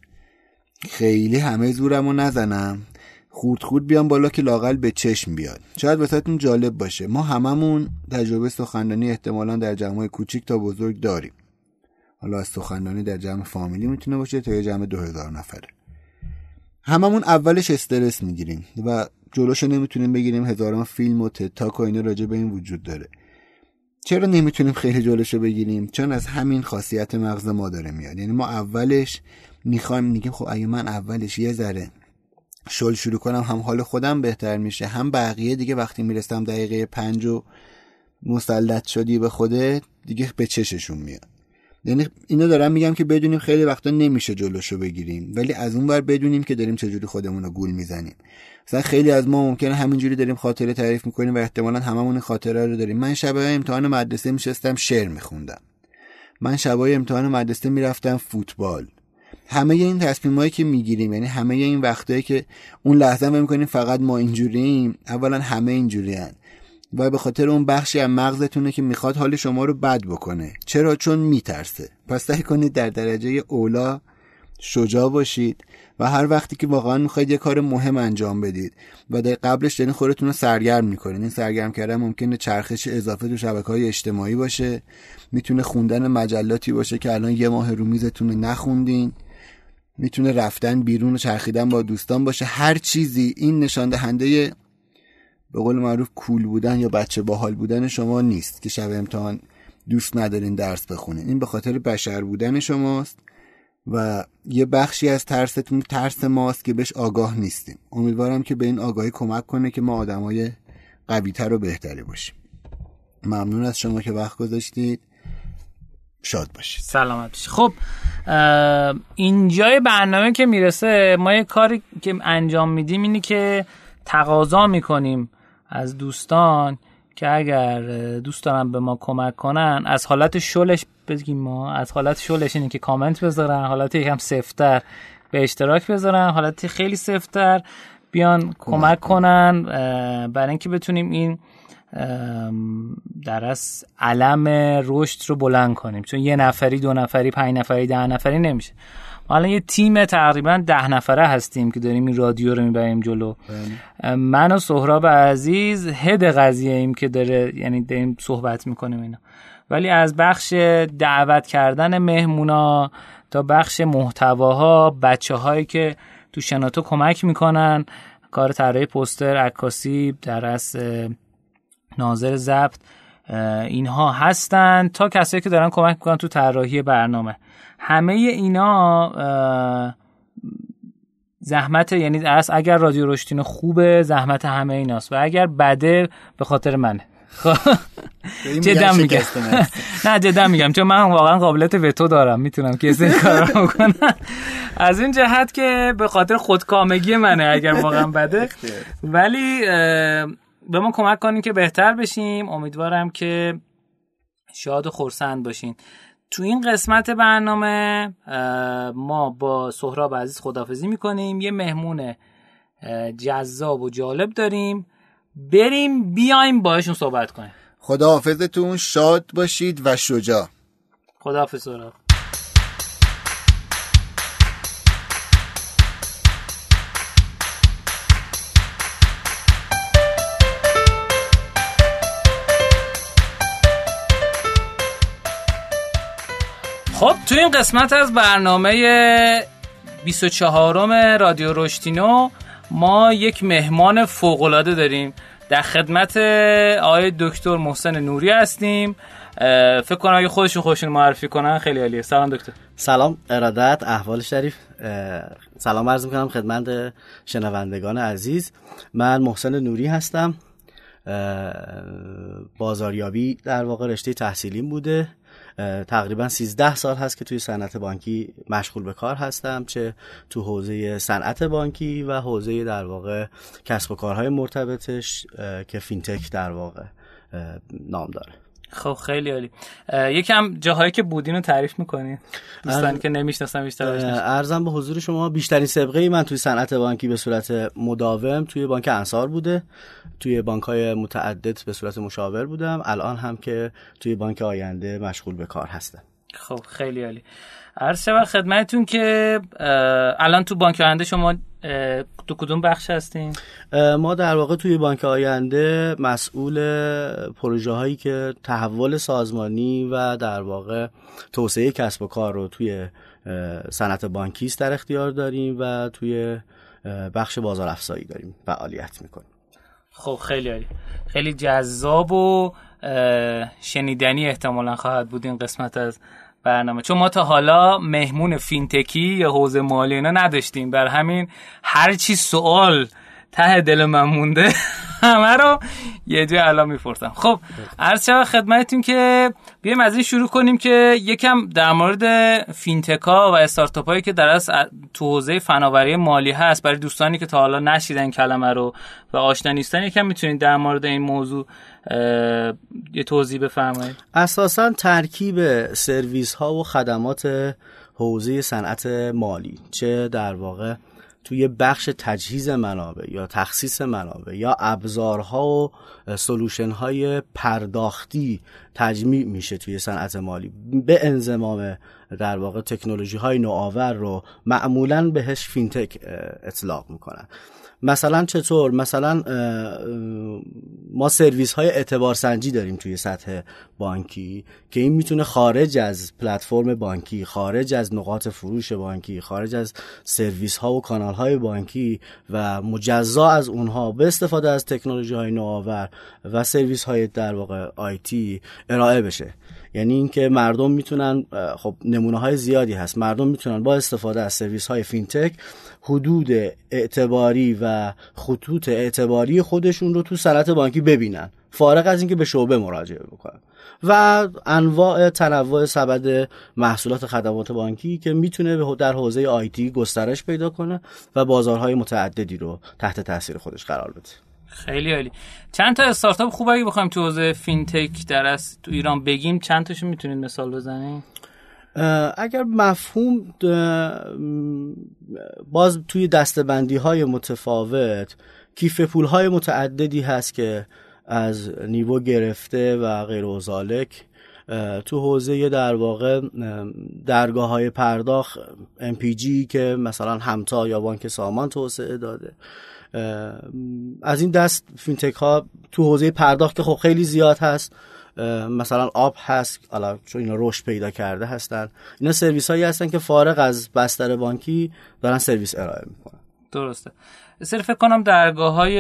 خیلی همه زورمو نزنم. خورد خورد بیام بالا که لاقل به چشم بیاد. شاید واسهتون جالب باشه. ما هممون تجربه سخنرانی احتمالا در جمع کوچیک تا بزرگ داریم. حالا از سخنرانی در جمع فامیلی می‌تونه باشه تا یه جمع دو هزار نفره. هممون اولش استرس می‌گیریم و جلوشو نمی‌تونیم بگیریم. هزاران فیلم و تتاک و اینا راجع به این وجود داره. چرا نمی‌تونیم خیلی جلوشو بگیریم؟ چون از همین خاصیت مغز ما داره میاد. یعنی ما اولش می‌خوایم میگیم خب اگه من اولش یه ذره شل شروع کنم هم حال خودم بهتر میشه هم بقیه دیگه وقتی می‌رسم دقیقه پنج و مسلط شدی به خودت دیگه به چششون میاد. یعنی اینو دارم میگم که بدونیم خیلی وقتا نمیشه جلوشو بگیریم ولی از اون بر بدونیم که داریم چجوری خودمون رو گول می‌زنیم. مثلا خیلی از ما ممکنه همینجوری داریم خاطره تعریف می‌کنیم و احتمالا هممون خاطره رو داریم. من شبای امتحان مدرسه میشستم شعر میخوندم. من شبای امتحان مدرسه می‌رفتم فوتبال. همه این تصمیمایی که می‌گیریم یعنی همه این وقتایی که اون لحظه ما می‌کنیم فقط ما اینجوریم اولا همه اینجوری و به خاطر اون بخشی از مغزتونه که می‌خواد حال شما رو بد بکنه. چرا؟ چون میترسه. پس سعی کنید در درجه اولا شجاع باشید و هر وقتی که واقعا می‌خواید یه کار مهم انجام بدید و در قبلش دارین خودتون رو سرگرم می‌کنین این سرگرم کردن ممکنه چرخش اضافه تو شبکه های اجتماعی باشه. می‌تونه خوندن مجلاتی باشه که الان یه ماه رو میزتون نخوندین. می‌تونه رفتن بیرون و چرخیدن با دوستان باشه. هر چیزی. این نشان دهنده به قول معروف کول بودن یا بچه باحال بودن شما نیست که شب امتحان دوست ندارین درس بخونین. این به خاطر بشر بودن شماست و یه بخشی از ترستون ترس ماست که بهش آگاه نیستیم امیدوارم که به این آگاهی کمک کنه که ما آدمای قویتر و بهتری باشیم. ممنون از شما که وقت گذاشتید. شاد باشید. سلامت باشید. خب اینجای برنامه که می‌رسه ما یه کاری که انجام میدیم اینی که تقاضا می‌کنیم. از دوستان که اگر دوست دارن به ما کمک کنن از حالت شلش بگیم ما از حالت شلش اینه که کامنت بذارن حالت یکم سفتر به اشتراک بذارن حالت خیلی سفتر بیان کمک کنن. برای اینکه بتونیم این در از علم رشد رو بلند کنیم. چون یه نفری دو نفری پنج نفری ده نفری نمیشه. حالا یه تیم تقریبا ده نفره هستیم که داریم این رادیو رو می‌بریم جلو. بله. من و سهراب عزیز هد قضیه ایم که داره یعنی داریم صحبت می‌کنیم اینا. ولی از بخش دعوت کردن مهمونا تا بخش محتواها بچه هایی که تو شناتو کمک می‌کنن کار طراحی پوستر عکاسی در از ناظر ضبط اینها هستن تا کسایی که دارن کمک می‌کنن تو طراحی برنامه. همه اینا زحمت یعنی از اگر رادیو رشتینو خوبه زحمت همه ایناست. و اگر بده به خاطر منه. جدا میگم. نه جدا میگم. چون من واقعا قابلیت وتو دارم. می‌تونم که این کار رو کنم از این جهت که به خاطر خودکامگی منه اگر واقعا بده. ولی به ما کمک کنین که بهتر بشیم. امیدوارم که شاد و خورسند باشین. تو این قسمت برنامه ما با سهراب عزیز خدافزی می‌کنیم. یه مهمون جذاب و جالب داریم. بریم بیایم باشون صحبت کنیم. خداحافظتون شاد باشید و شجاع. خداحافظ سهراب. خب تو این قسمت از برنامه 24 رادیو رشتینو ما یک مهمان فوقالعاده داریم. در خدمت آقای دکتر محسن نوری هستیم. فکر کنم اگه خودشون خوشون معرفی کنن خیلی عالیه. سلام دکتر. سلام ارادت احوال شریف. سلام عرض می‌کنم خدمت شنوندگان عزیز. من محسن نوری هستم. بازاریابی در واقع رشته تحصیلیم بوده. تقریبا 13 سال هست که توی صنعت بانکی مشغول به کار هستم چه تو حوزه صنعت بانکی و حوزه در واقع کسب و کارهای مرتبطش که فینتک در واقع نام داره. خب خیلی عالی. یکم جاهایی که بودین رو تعریف می‌کنین دوستان که نمی‌شناسن بیشتر ارزم به حضور شما بیشترین سابقه ای من توی صنعت بانکی به صورت مداوم توی بانک انصار بوده. توی بانک های متعدد به صورت مشاور بودم. الان هم که توی بانک آینده مشغول به کار هستم. خب خیلی عالی. عرض شود خدمتتون که الان تو بانک آینده شما تو کدوم بخش هستین؟ ما در واقع توی بانک آینده مسئول پروژه هایی که تحول سازمانی و در واقع توسعه کسب و کار رو توی صنعت بانکی است در اختیار داریم و توی بخش بازار افزایی داریم فعالیت می‌کنیم خب خیلی عالی خیلی جذاب و شنیدنی احتمالا خواهد بود این قسمت از برنامه. چون ما تا حالا مهمون فینتکی یا حوزه مالی اینا نداشتیم. بر همین هر چی سوال ته دل من مونده. همه رو یه جای الان می‌پرسم. خب عرض شد خدمتتون که بیایم از این شروع کنیم که یکم در مورد فینتکا و استارتاپ هایی که در تو حوزه فناوری مالی هست برای دوستانی که تا حالا نشیدن کلمه رو و آشنا نیستن یکم می‌تونید در مورد این موضوع یه توضیح بفرمایید. اساسا ترکیب سرویس ها و خدمات حوزه صنعت مالی چه در واقع توی بخش تجهیز منابع یا تخصیص منابع یا ابزارها و سلوشن های پرداختی تجمیع میشه توی صنعت مالی. به انضمام در واقع تکنولوژی های نوآور رو معمولا بهش فینتک اطلاق می‌کنن. مثلا چطور؟ مثلا ما سرویس های اعتبار سنجی داریم توی سطح بانکی که این می‌تونه خارج از پلتفرم بانکی خارج از نقاط فروش بانکی خارج از سرویس ها و کانال های بانکی و مجزا از اونها به استفاده از تکنولوژی های نوآور و سرویس های در واقع IT ارائه بشه. یعنی اینکه مردم می‌تونن خب نمونه های زیادی هست. مردم می‌تونن با استفاده از سرویس های فینتک حدود اعتباری و خطوط اعتباری خودشون رو تو صنعت بانکی ببینن. فارغ از اینکه به شعبه مراجعه بکنن. و انواع تنوع سبد محصولات خدمات بانکی که می‌تونه در حوزه IT گسترش پیدا کنه و بازارهای متعددی رو تحت تاثیر خودش قرار بده. خیلی عالی. چند تا استارتاپ خوب اگه بخوایم تو حوزه فینتک در تو ایران بگیم چند تاشو می‌تونید مثال بزنید؟ اگر مفهوم باز توی دستبندی های متفاوت کیف پول های متعددی هست که از نیو گرفته و غیر وزالک تو حوزه در واقع درگاه های پرداخت MPG که مثلا همتا یا بانک سامان توسعه داده. از این دست فینتک ها تو حوزه پرداخت که خب خیلی زیاد هست. مثلا آپ هست حالا چون اینا رشد پیدا کرده هستن. اینا سرویس هایی هستن که فارغ از بستر بانکی دارن سرویس ارائه می‌کنن. درسته. صرف فکر کنم درگاه های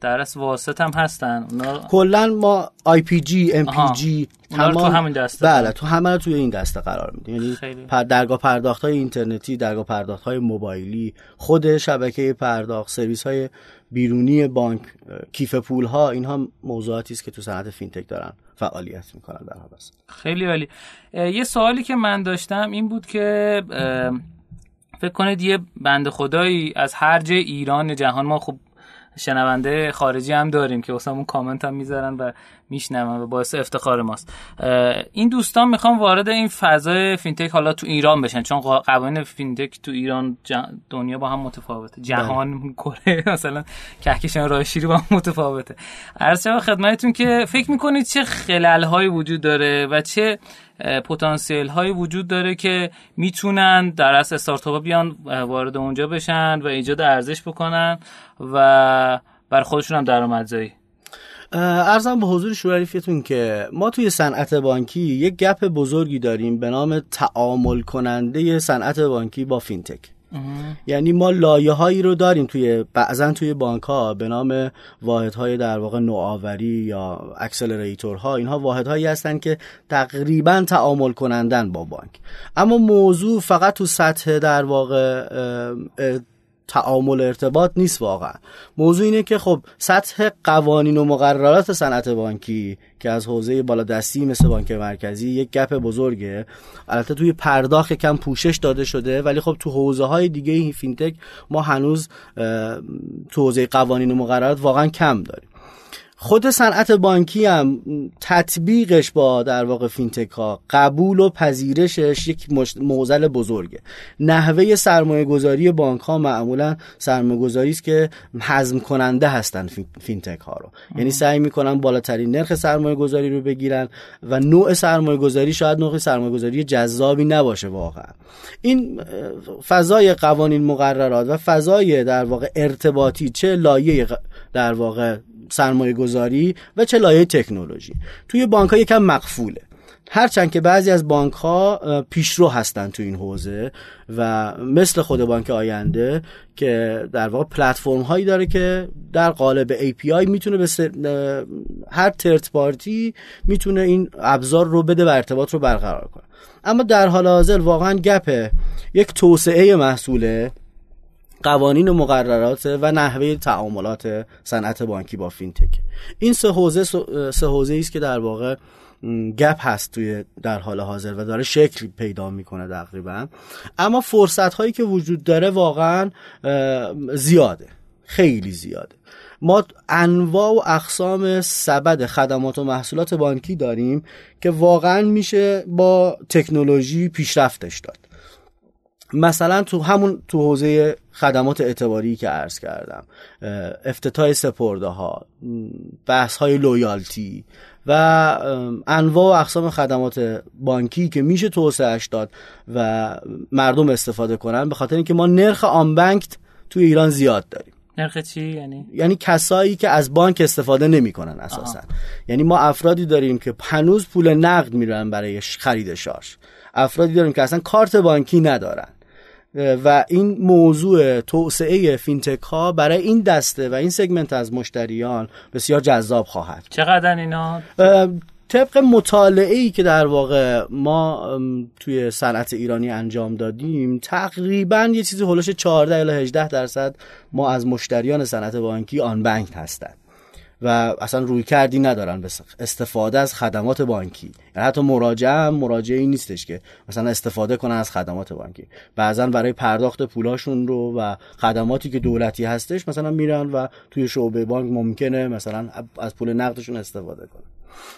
درس واسط هم هستن. اونا... کلا ما آی پی جی ام پی جی تمام... تو همین دسته بله تو همه توی این دسته قرار میدیم. یعنی پر درگاه پرداخت های اینترنتی درگاه پرداخت های موبایلی خود شبکه پرداخت سرویس های بیرونی بانک کیف پول ها اینها موضوعاتی است که تو صنعت فینتک دارن فعالیت می‌کنن در حال خیلی عالی. یه سوالی که من داشتم این بود که فکر کنید یه بند خدایی از هر جای ایران جهان ما خب شنونده خارجی هم داریم که اون کامنت هم می‌ذارن و میشنون و باعث افتخار ماست. این دوستان می‌خوان وارد این فضای فینتک حالا تو ایران بشن چون قوانین فینتک تو ایران دنیا با هم متفاوته. جهان بله. کره مثلا کهکشان راه شیری با هم متفاوته. عرض خدمتتون که فکر می‌کنید چه خلل هایی وجود داره و چه پتانسیل هایی وجود داره که می‌تونن در از استارتاپ بیان وارد اونجا بشن و ایجاد ارزش بکنن و بر خودشون هم درآمدزایی ارزم به حضور شوریفتون که ما توی صنعت بانکی یک گپ بزرگی داریم به نام تعامل کننده صنعت بانکی با فینتک. یعنی ما لایه هایی رو داریم توی بعضا توی بانک ها به نام واحد های در واقع نوآوری یا اکسلراتور ها اینها واحد هایی هستن که تقریبا تعامل کنندن با بانک. اما موضوع فقط تو سطح در واقع تعامل ارتباط نیست واقعا. موضوع اینه که خب سطح قوانین و مقررات صنعت بانکی که از حوزه بالادستی مثل بانک مرکزی یک گپ بزرگه البته توی پرداخت کم پوشش داده شده ولی خب تو حوزه های دیگه فینتک ما هنوز تو حوزه قوانین و مقررات واقعا کم داریم. خود صنعت بانکی هم تطبیقش با در واقع فینتک ها قبول و پذیرشش یک معضل بزرگه. نحوه سرمایه گذاری بانک ها معمولا سرمایه گذاری است که هضم کننده هستن فینتک ها رو. یعنی سعی می‌کنن بالاترین نرخ سرمایه گذاری رو بگیرن و نوع سرمایه گذاری شاید نوع سرمایه گذاری جذابی نباشه واقعا. این فضای قوانین مقررات و فضای در واقع ارتباطی چه لایه در واقع سرمایه گذاری و چه لایه تکنولوژی. توی بانک ها یکم مقفوله. هرچند که بعضی از بانک ها پیشرو هستن تو این حوزه و مثل خود بانک آینده که در واقع پلتفرم هایی داره که در قالب API می‌تونه به هر ترت پارتی می‌تونه این ابزار رو بده و ارتباط رو برقرار کنه. اما در حال حاضر واقعا گپ یک توسعه محصوله قوانین و مقررات و نحوه تعاملات صنعت بانکی با فینتک. این سه حوزه سه حوزه است که در واقع گپ هست توی در حال حاضر و داره شکل پیدا می‌کنه تقریبا. اما فرصت هایی که وجود داره واقعا زیاده. خیلی زیاده. ما انواع و اقسام سبد خدمات و محصولات بانکی داریم که واقعا میشه با تکنولوژی پیشرفتش داد. مثلا تو همون تو حوزه خدمات اعتباری که عرض کردم افتتاح سپرده ها بحث های لویالتی و انواع و اقسام خدمات بانکی که میشه توسعهش داد و مردم استفاده کنن به خاطر اینکه ما نرخ unbank تو ایران زیاد داریم. نرخ چی؟ یعنی؟ یعنی کسایی که از بانک استفاده نمی‌کنن اساسا. یعنی ما افرادی داریم که هنوز پول نقد میرن برای خرید شارژ. افرادی داریم که اصلا کارت بانکی ندارن. و این موضوع توسعه فینتک ها برای این دسته و این segment از مشتریان بسیار جذاب خواهد چقدر اینا؟ طبق مطالعه ای که در واقع ما توی صنعت ایرانی انجام دادیم تقریبا یه چیزی هولوش 14 الی 18 درصد ما از مشتریان صنعت بانکی آن بانک هستند و اصلا روی کردی ندارن به استفاده از خدمات بانکی. یعنی حتی مراجعه هم مراجعه نیستش که مثلا استفاده کنن از خدمات بانکی. بعضا برای پرداخت پولاشون رو و خدماتی که دولتی هستش مثلا میرن و توی شعبه بانک ممکنه مثلا از پول نقدشون استفاده کنن.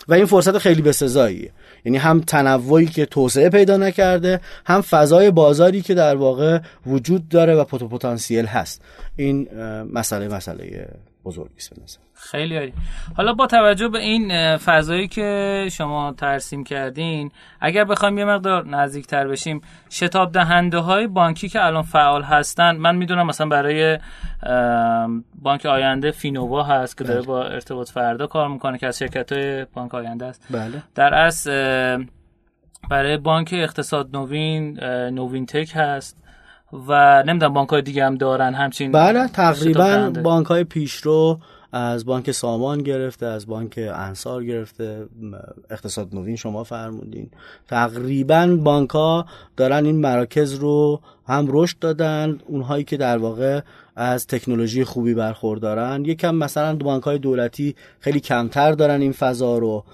و این فرصت خیلی بسزاییه. یعنی هم تنوعی که توسعه پیدا نکرده هم فضای بازاری که در واقع وجود داره و پتانسیل هست. این مسئله مسئله بزرگی است خیلی عالی حالا با توجه به این فضایی که شما ترسیم کردین اگر بخوایم یه مقدار نزدیکتر بشیم شتاب دهنده های بانکی که الان فعال هستن من می‌دونم مثلا برای بانک آینده فینووا هست که داره بله. با ارتباط فردا کار می‌کنه که از شرکت های بانک آینده است بله. در اصل برای بانک اقتصاد نوین نوین تک هست و نمی‌دونم بانک های دیگه هم دارن همچین بله تقریبا بانک های پیشرو از بانک سامان گرفته از بانک انصار گرفته. اقتصاد نوین شما فرمودین. تقریبا بانک ها دارن این مراکز رو هم رشد دادن. اونهایی که در واقع از تکنولوژی خوبی برخوردارن. یکم مثلا بانک های دولتی خیلی کمتر دارن این فضا رو.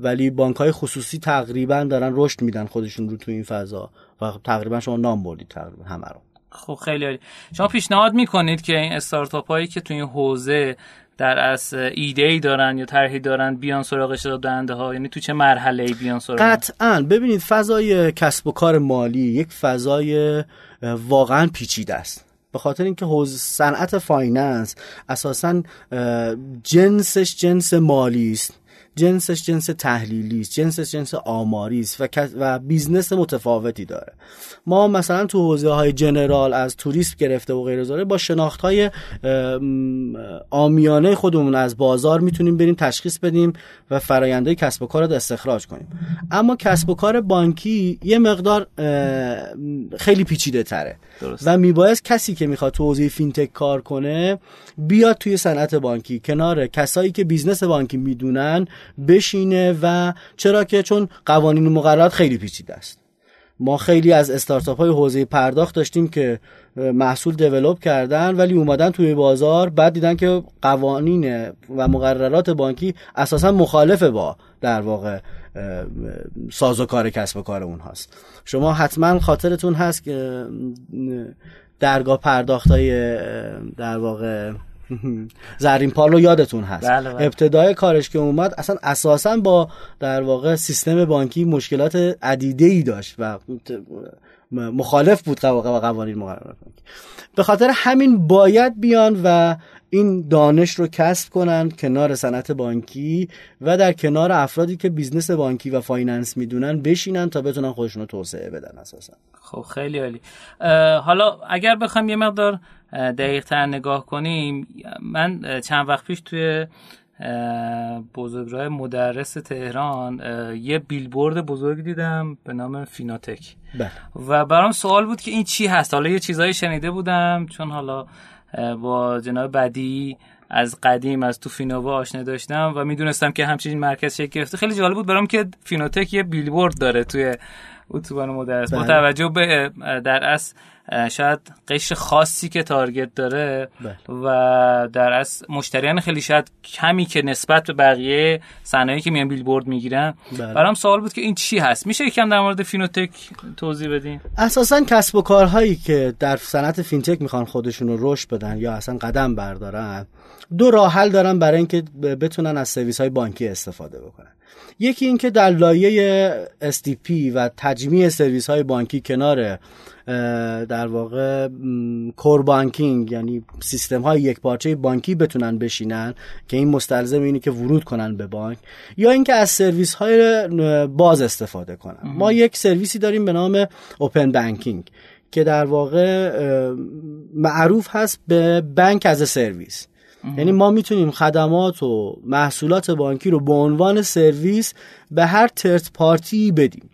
ولی بانک های خصوصی تقریبا دارن رشد میدن خودشون رو تو این فضا و تقریبا شما نام بردید تقریبا همه رو. خب خیلی عالی. شما پیشنهاد می‌کنید که این استارتاپ هایی که تو این حوزه در از ایده ای دارن یا طرحی دارن بیان سراغ دهنده ها یعنی تو چه مرحله ای بیان سراغ؟ قطعا. ببینید فضای کسب و کار مالی یک فضای واقعا پیچیده است. به خاطر اینکه حوزه صنعت finance اساسا جنسش جنس مالی است. جنسش جنس تحلیلی است جنسش جنس آماری است و و business متفاوتی داره. ما مثلا تو حوزه های general از توریست گرفته و غیره با شناخت های عامیانه خودمون از بازار می‌تونیم بریم تشخیص بدیم و فرآیند کسب و کار رو استخراج کنیم. اما کسب و کار بانکی یه مقدار خیلی پیچیده تره. و میبایست کسی که می‌خواد تو حوزه fintech کار کنه بیاد توی صنعت بانکی. کنار کسایی که business بانکی می‌دونن بشینه و چرا که چون قوانین و مقررات خیلی پیچیده است. ما خیلی از استارتاپ های حوزه پرداخت داشتیم که محصول develop کردن ولی اومدن توی بازار بعد دیدن که قوانین و مقررات بانکی اساسا مخالف با در واقع سازوکار کسب و کار اون هست شما حتما خاطرتون هست که درگاه پرداخت های در واقع زرین پالو یادتون هست. بله بله. ابتدای کارش که اومد اصلا اساسا با در واقع سیستم بانکی مشکلات عدیده ای داشت و مخالف بود قوانین مقررات به خاطر همین باید بیان و این دانش رو کسب کنن کنار صنعت بانکی و در کنار افرادی که business بانکی و finance می‌دونن بشینن تا بتونن خودشون رو توسعه بدن اساسا. خب خیلی عالی. حالا اگر بخوام یه مقدار دقیق تر نگاه کنیم من چند وقت پیش توی بزرگراه مدرس تهران یه بیلبورد بزرگ دیدم به نام فینوتک بله. و برام سوال بود که این چی هست حالا یه چیزایی شنیده بودم چون حالا با جناب بدی از قدیم از تو فینووا آشنا داشتم و می‌دونستم که همچین مرکز شکل گرفته خیلی جالب بود برام که فینوتک یه بیلبورد داره توی اتوبان مدرس با بله. توجه به در اصل شاید قشر خاصی که target داره بله. و در از مشتریان خیلی شاید کمی که نسبت به بقیه صنایعی که میان بیلبورد می‌گیرن بله. برام سوال بود که این چی هست میشه یکم در مورد فینوتک توضیح بدین اساسا کسب و کارهایی که در صنعت fintech می‌خوان خودشون رو رشد بدن یا اصلا قدم بردارن دو راه حل دارن برای اینکه بتونن از سرویس های بانکی استفاده بکنن یکی اینکه در لایه SDP و تجمیع سرویس های بانکی کنار در واقع core banking یعنی سیستم های یک پارچه بانکی بتونن بشینن که این مستلزم اینه که ورود کنن به بانک یا اینکه از سرویس های باز استفاده کنن. ما یک سرویسی داریم به نام اوپن بانکینگ که در واقع معروف هست به بانک از سرویس یعنی ما می‌تونیم خدمات و محصولات بانکی رو به عنوان سرویس به هر ترت پارتی بدیم.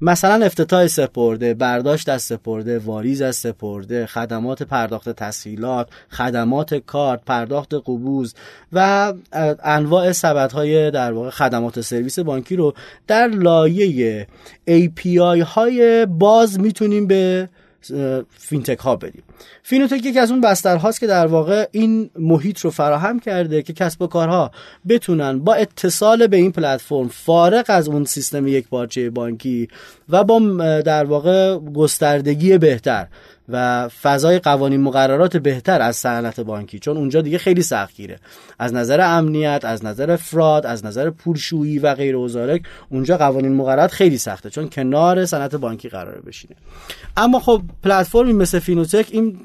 مثلا افتتاح سپرده برداشت از سپرده واریز از سپرده خدمات پرداخت تسهیلات خدمات کارت پرداخت قبوز و انواع سبد های در واقع خدمات سرویس بانکی رو در لایه API های باز می‌تونیم به fintech ها بدیم فینوتک یکی از اون بسترهاست که در واقع این محیط رو فراهم کرده که کسب و کارها بتونن با اتصال به این پلتفرم فارغ از اون سیستم یک بانکی و با در واقع گستردگی بهتر و فضای قوانین مقررات بهتر از صنعت بانکی چون اونجا دیگه خیلی سختگیره از نظر امنیت از نظر فراد از نظر پولشویی و غیر وزارک اونجا قوانین مقررات خیلی سخته چون کنار صنعت بانکی قرار بشینه. اما خب پلتفرمی مثل فینوتک این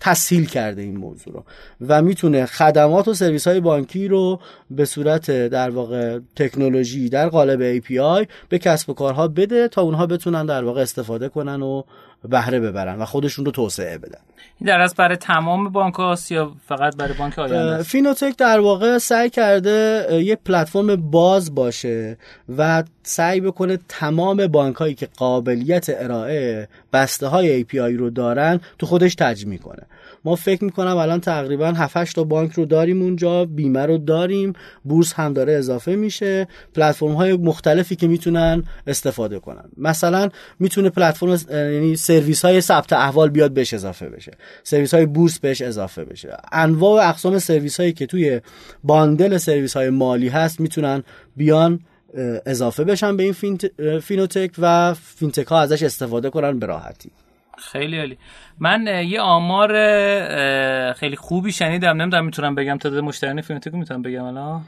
تسهیل کرده این موضوع رو و می‌تونه خدمات و سرویس های بانکی رو به صورت در واقع تکنولوژی در قالب API به کسب و کارها بده تا اونها بتونن در واقع استفاده کنن و بهره ببرن و خودشون رو توسعه بدن. این در از برای تمام بانک هاست یا فقط برای بانک آینده فینوتک در واقع سعی کرده یه پلتفرم باز باشه و سعی بکنه تمام بانک هایی که قابلیت ارائه بسته های API رو دارن تو خودش تجمیع کنه. ما فکر می‌کنم الان تقریبا 7 تا بانک رو داریم اونجا بیمه رو داریم بورس هم داره اضافه میشه. پلتفرم های مختلفی که می‌تونن استفاده کنن. مثلا می‌تونه پلتفرم یعنی سرویس های ثبت احوال بیاد بهش اضافه بشه. سرویس های بورس بهش اضافه بشه. انواع و اقسام سرویس هایی که توی bundle سرویس های مالی هست می‌تونن بیان اضافه بشن به این فینوتک و fintech ها ازش استفاده کنن به راحتی. خیلی عالی. من یه آمار خیلی خوبی شنیدم. نمی‌دونم می‌تونم بگم تعداد مشتریان فینوتک می‌تونم بگم الان؟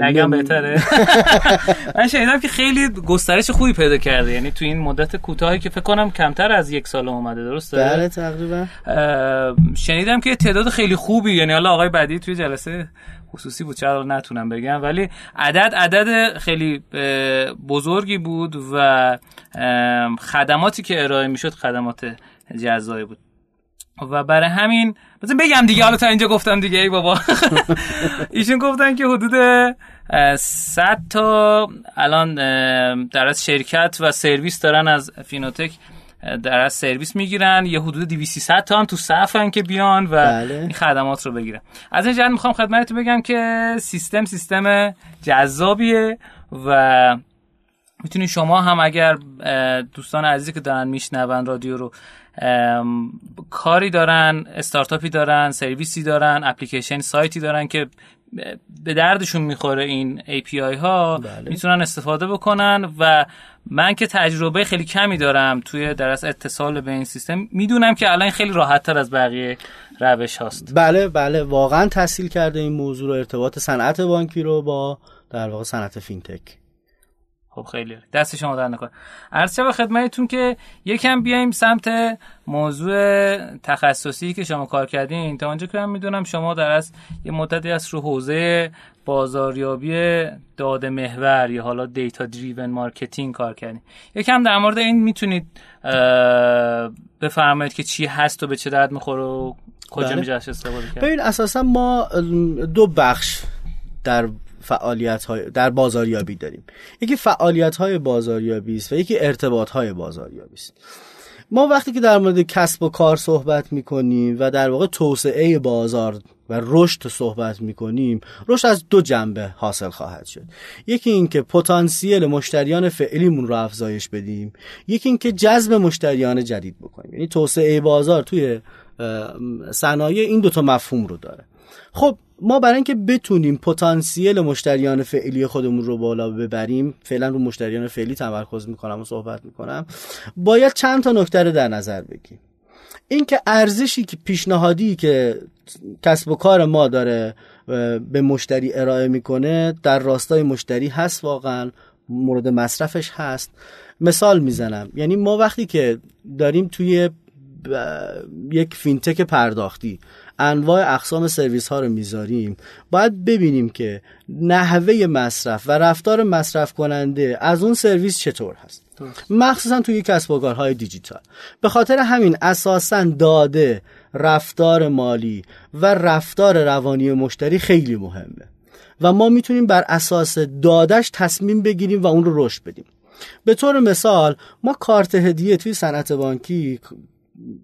نگم بهتره. من شنیدم که خیلی گسترش خوبی پیدا کرده. یعنی تو این مدت کوتاهی که فکر کنم کمتر از یک سال اومده درسته؟ بله تقریبا. شنیدم که تعداد خیلی خوبی. یعنی حالا آقای بعدی توی جلسه خصوصی بود چرا نتونم بگم. ولی عدد عدد خیلی بزرگی بود و خدماتی که ارائه می‌شد خدمات جزایی بود. و برای همین مثلا بگم دیگه حالا تا اینجا گفتم دیگه ای بابا. ایشون گفتن که حدود 100 تا الان در از شرکت و سرویس دارن از فینوتک در از سرویس می‌گیرن. یه حدود 200 تا هم تو صفن که بیان و بله. این خدمات رو بگیرن. از این جهت می‌خوام خدمتتون بگم که سیستم سیستم جذابیه و می‌تونید شما هم اگر دوستان عزیزی که دارن میشنون رادیو رو کاری دارن استارتاپی دارن سرویسی دارن اپلیکیشن سایتی دارن که به دردشون می‌خوره این API ها. بله. می‌تونن استفاده بکنن و من که تجربه خیلی کمی دارم توی درس اتصال به این سیستم می‌دونم که الان خیلی راحت تر از بقیه روش هاست. بله بله. واقعا تسهیل کرده این موضوع رو ارتباط صنعت بانکی رو با در واقع صنعت fintech. خب خیلی. دست شما درد نکنه. عرض به خدمتتون که یکم بیایم سمت موضوع تخصصی که شما کار کردین. تا اونجا که من می‌دونم شما در از یه مدتی از رو حوزه بازاریابی داده محور یا حالا data driven marketing کار کردین. یکم در مورد این می‌تونید بفرمایید که چی هست و به چه درد می‌خوره و کجا بله. میشه استفاده کرد. ببین اساسا ما دو بخش در فعالیت های در بازاریابی داریم. یکی فعالیت های بازاریابی است و یکی ارتباط های بازاریابی است. ما وقتی که در مورد کسب و کار صحبت می‌کنیم و در واقع توسعه بازار و رشد صحبت می‌کنیم رشد از دو جنبه حاصل خواهد شد. یکی اینکه پتانسیل مشتریان فعلیمون رو افزایش بدیم. یکی اینکه جذب مشتریان جدید بکنیم. یعنی توسعه بازار توی صنایع این دوتا مفهوم رو داره. خب ما برای اینکه بتونیم پتانسیل مشتریان فعلی خودمون رو بالا ببریم فعلا رو مشتریان فعلی تمرکز می‌کنم و صحبت می‌کنم باید چند تا نکته رو در نظر بگیریم. اینکه ارزشی که پیشنهادی که کسب و کار ما داره به مشتری ارائه می‌کنه در راستای مشتری هست واقعا مورد مصرفش هست. مثال می‌زنم یعنی ما وقتی که داریم توی یک fintech پرداختی انواع اقسام سرویس ها رو می‌ذاریم. باید ببینیم که نحوه مصرف و رفتار مصرف کننده از اون سرویس چطور هست. مخصوصا توی کسب و کارهای دیجیتال. به خاطر همین اساسا داده رفتار مالی و رفتار روانی مشتری خیلی مهمه. و ما می‌تونیم بر اساس دادش تصمیم بگیریم و اون رو رشد بدیم. به طور مثال ما کارت هدیه توی صنعت بانکی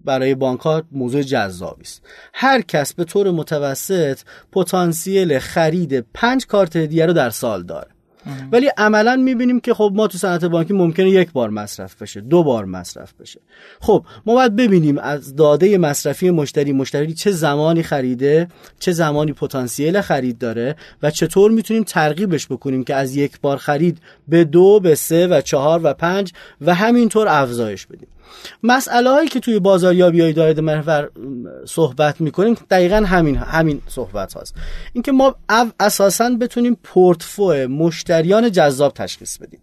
برای بانک ها موضوع جذابی است. هر کس به طور متوسط پتانسیل خرید پنج کارت هدیه رو در سال داره. ولی عملا می‌بینیم که خب ما تو صنعت بانکی ممکنه یک بار مصرف بشه دو بار مصرف بشه. خب ما باید ببینیم از داده مصرفی مشتری مشتری چه زمانی خریده چه زمانی پتانسیل خرید داره و چطور می‌تونیم ترغیبش بکنیم که از یک بار خرید به دو به سه و چهار و پنج و همینطور افزایش بدیم. مسئله هایی که توی بازاریابی های داید محور صحبت می‌کنیم دقیقا همین همین صحبت هاست. اینکه ما اساسا بتونیم پورتفو مشتریان جذاب تشخیص بدیم.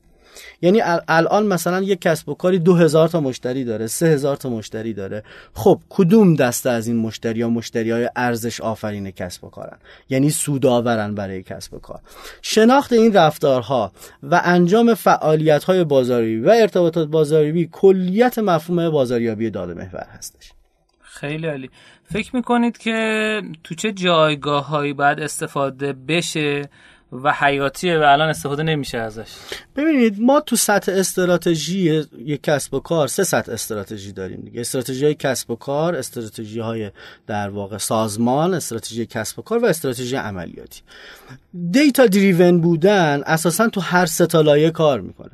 یعنی الان مثلا یک کسب و کاری دو هزار تا مشتری داره سه هزار تا مشتری داره. خب کدوم دسته از این مشتری ها مشتری های ارزش آفرین کسب و کارن؟ یعنی سودآورن برای کسب و کار. شناخت این رفتارها و انجام فعالیت های بازاریابی و ارتباطات بازاریابی کلیت مفهوم بازاریابی داده محور هستش. خیلی عالی. فکر می‌کنید که تو چه جایگاه هایی باید استفاده بشه؟ و حیاتیه و الان استفاده نمیشه ازش. ببینید ما تو سطح استراتژی یک کسب و کار سه سطح استراتژی داریم دیگه. استراتژی های کسب و کار استراتژی های در واقع سازمان استراتژی کسب و کار و استراتژی عملیاتی. دیتا دریون بودن اساسا تو هر سه تا لایه کار می‌کنه.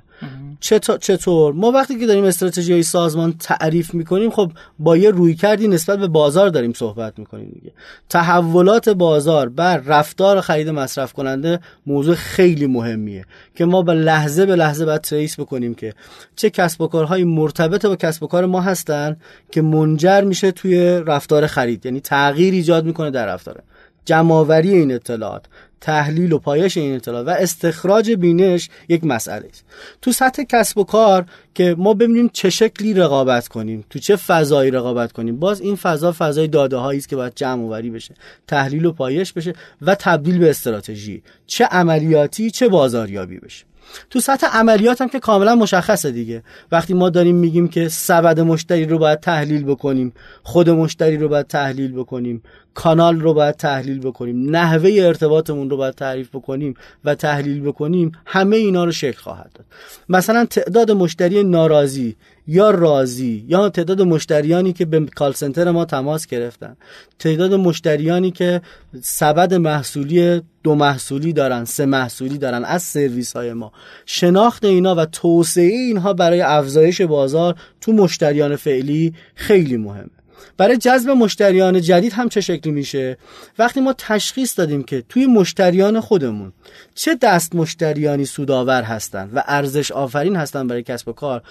چطور ما وقتی که داریم استراتژی های سازمان تعریف می‌کنیم خب با یه روی کردی نسبت به بازار داریم صحبت می‌کنیم دیگه. تحولات بازار بر رفتار خرید مصرف کننده موضوع خیلی مهمیه که ما به لحظه به لحظه باید تریس بکنیم که چه کسب و کارهای مرتبط با کسب و کار ما هستن که منجر میشه توی رفتار خرید. یعنی تغییر ایجاد می‌کنه در رفتار جمعآوری این اطلاعات. تحلیل و پایش این اطلاعات و استخراج بینش یک مسئله است. تو سطح کسب و کار که ما ببینیم چه شکلی رقابت کنیم تو چه فضایی رقابت کنیم باز این فضا فضای داده هایی است که باید جمع آوری بشه تحلیل و پایش بشه و تبدیل به استراتژی چه عملیاتی چه بازاریابی بشه. تو سطح عملیات هم که کاملا مشخصه دیگه. وقتی ما داریم میگیم که سبد مشتری رو باید تحلیل بکنیم خود مشتری رو باید تحلیل بکنیم کانال رو باید تحلیل بکنیم نحوه ارتباطمون رو باید تعریف بکنیم و تحلیل بکنیم همه اینا رو شکل خواهد داد. مثلا تعداد مشتری ناراضی یا راضی یا تعداد مشتریانی که به کال سنتر ما تماس گرفتن. تعداد مشتریانی که سبد محصولی دو محصولی دارن سه محصولی دارن از سرویس های ما. شناخت اینا و توسعه اینها برای افزایش بازار تو مشتریان فعلی خیلی مهمه. برای جذب مشتریان جدید هم چه شکلی میشه؟ وقتی ما تشخیص دادیم که توی مشتریان خودمون چه دست مشتریانی سودآور هستند و ارزش آفرین هستند برای کسب و کار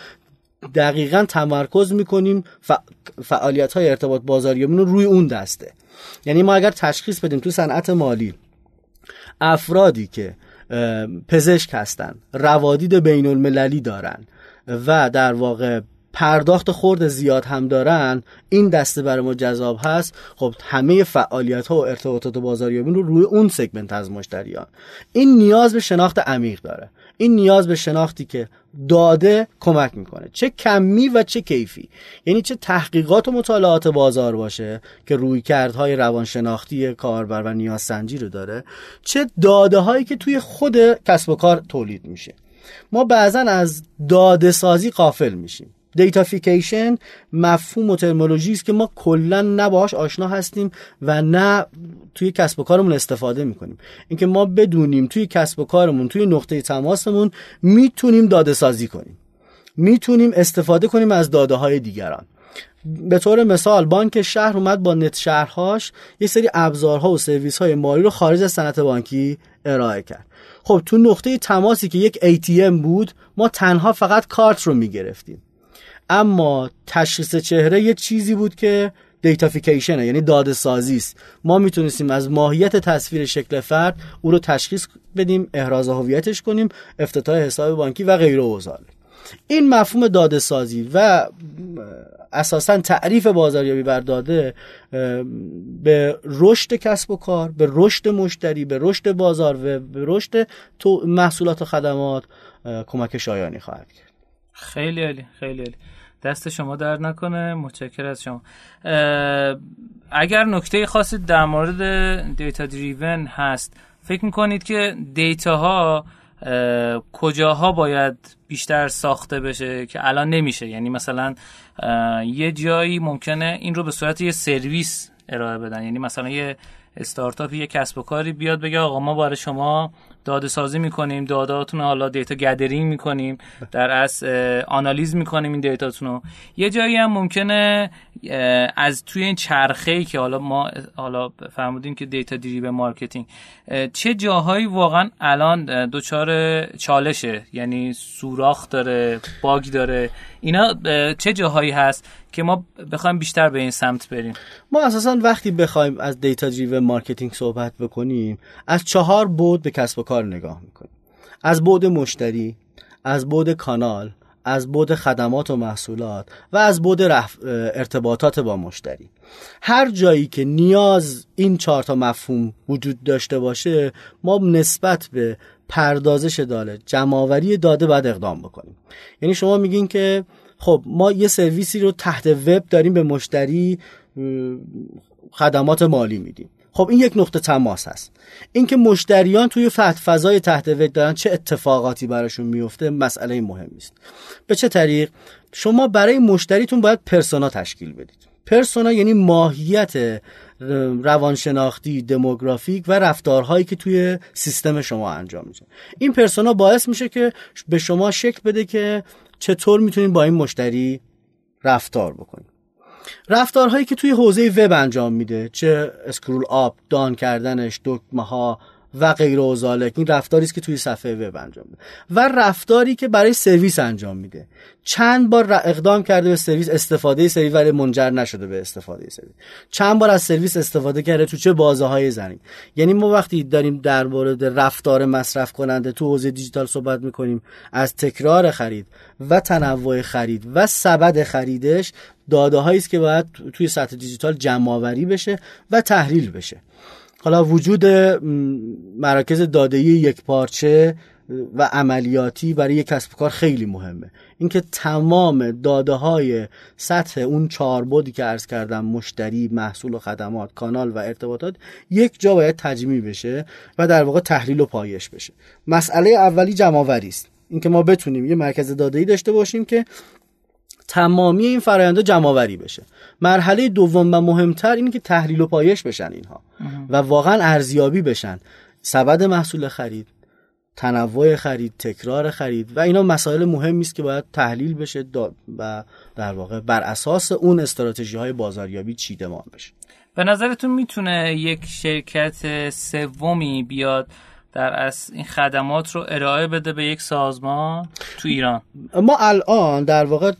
دقیقا تمرکز می‌کنیم فعالیت های ارتباط بازاریمون رو روی اون دسته. یعنی ما اگر تشخیص بدیم تو صنعت مالی افرادی که پزشک هستن روادید بین المللی دارن و در واقع پرداخت خورد زیاد هم دارن این دسته برای ما جذاب هست خب همه فعالیت ها و ارتباطات بازاریابی رو روی اون سگمنت از مشتریان. این نیاز به شناخت عمیق داره. این نیاز به شناختی که داده کمک می‌کنه. چه کمی و چه کیفی. یعنی چه تحقیقات و مطالعات بازار باشه که رویکردهای روانشناختی کاربر و نیاز سنجی رو داره چه داده هایی که توی خود کسب و کار تولید میشه. ما بعضا از داده سازی غافل میشیم. datafication مفهوم و terminology است که ما کلا نه باهاش آشنا هستیم و نه توی کسب و کارمون استفاده می‌کنیم. اینکه ما بدونیم توی کسب و کارمون توی نقطه تماسمون می‌تونیم داده سازی کنیم. می‌تونیم استفاده کنیم از داده های دیگران. به طور مثال بانک شهر اومد با نت شهرهاش یه سری ابزارها و سرویس های مالی رو خارج از صنعت بانکی ارائه کرد. خب تو نقطه تماسی که یک ATM بود ما تنها فقط کارت رو می‌گرفتیم. اما تشخیص چهره یه چیزی بود که datafication یعنی داده سازی است. ما می‌تونستیم از ماهیت تصویر شکل فرد او رو تشخیص بدیم احراز هویتش کنیم افتتاح حساب بانکی و غیره و این مفهوم داده سازی و اساسا تعریف بازاریابی بر داده به رشد کسب و کار به رشد مشتری به رشد بازار و به رشد محصولات و خدمات کمک شایانی خواهد کرد. خیلی عالی خیلی عالی. دست شما درد نکنه متشکر از شما. اگر نکته خاصی در مورد دیتا دریون هست فکر می‌کنید که دیتا ها کجاها باید بیشتر ساخته بشه که الان نمیشه؟ یعنی مثلا یه جایی ممکنه این رو به صورت یه سرویس ارائه بدن. یعنی مثلا یه استارتاپ یه کسب و کاری بیاد بگه آقا ما برای شما داده سازی می‌کنیم داداتون حالا data gathering می‌کنیم در از آنالیز می‌کنیم این data تون رو. یه جایی هم ممکنه از توی این چرخه ای که حالا ما حالا فرمودیم که data driven marketing چه جاهایی واقعا الان دچار چالشه؟ یعنی سوراخ داره باگ داره. اینا چه جاهایی هست که ما بخوایم بیشتر به این سمت بریم؟ ما اساسا وقتی بخوایم از data-driven marketing صحبت بکنیم از چهار بعد به کسب و کار نگاه می‌کنیم. از بعد مشتری از بعد کانال از بعد خدمات و محصولات و از بعد ارتباطات با مشتری. هر جایی که نیاز این چهار تا مفهوم وجود داشته باشه ما نسبت به پردازش داده جمعآوری داده باید اقدام بکنیم. یعنی شما میگین که خب ما یه سرویسی رو تحت وب داریم به مشتری خدمات مالی میدیم. خب این یک نقطه تماس هست. اینکه مشتریان توی فضای تحت وب دارن چه اتفاقاتی براشون میفته مسئله مهمی است به چه طریق؟ شما برای مشتریتون باید persona تشکیل بدید. persona یعنی ماهیت روانشناختی دموگرافیک و رفتارهایی که توی سیستم شما انجام میشه. این persona باعث میشه که به شما شکل بده که چطور می‌تونید با این مشتری رفتار بکنید. رفتارهایی که توی حوزه وب انجام میده چه scroll up down کردنش دکمه ها و غیر و این رفتاری است که توی صفحه وب انجام میده. و رفتاری که برای سرویس انجام میده. چند بار اقدام کرده به سرویس استفاده سرویس ولی منجر نشده به استفاده سرویس. چند بار از سرویس استفاده کرده تو چه بازه های زمانی یعنی ما وقتی داریم در مورد رفتار مصرف کننده تو حوزه دیجیتال صحبت می‌کنیم از تکرار خرید و تنوع خرید و سبد خریدش داده است که باید توی سطح دیجیتال جمع بشه و تحلیل بشه. حالا وجود مراکز داده یک پارچه و عملیاتی برای یک کسب کار خیلی مهمه. اینکه تمام داده های سطح اون چهار بودی که عرض کردم مشتری محصول و خدمات کانال و ارتباطات یک جا باید تجمیع بشه و در واقع تحلیل و پایش بشه. مسئله اولی جمعآوری است اینکه ما بتونیم یه مرکز داده ای داشته باشیم که تمامی این فرآیندها جمعآوری بشه. مرحله دوم و مهمتر اینه که تحلیل و پایش بشن اینها. و واقعا ارزیابی بشن. سبد محصول خرید تنوع خرید تکرار خرید و اینا مسائل مهمی است که باید تحلیل بشه و در واقع بر اساس اون استراتژی های بازاریابی چیدمان بشه. به نظرتون می‌تونه یک شرکت سومی بیاد در از این خدمات رو ارائه بده به یک سازمان تو ایران. ما الان در واقع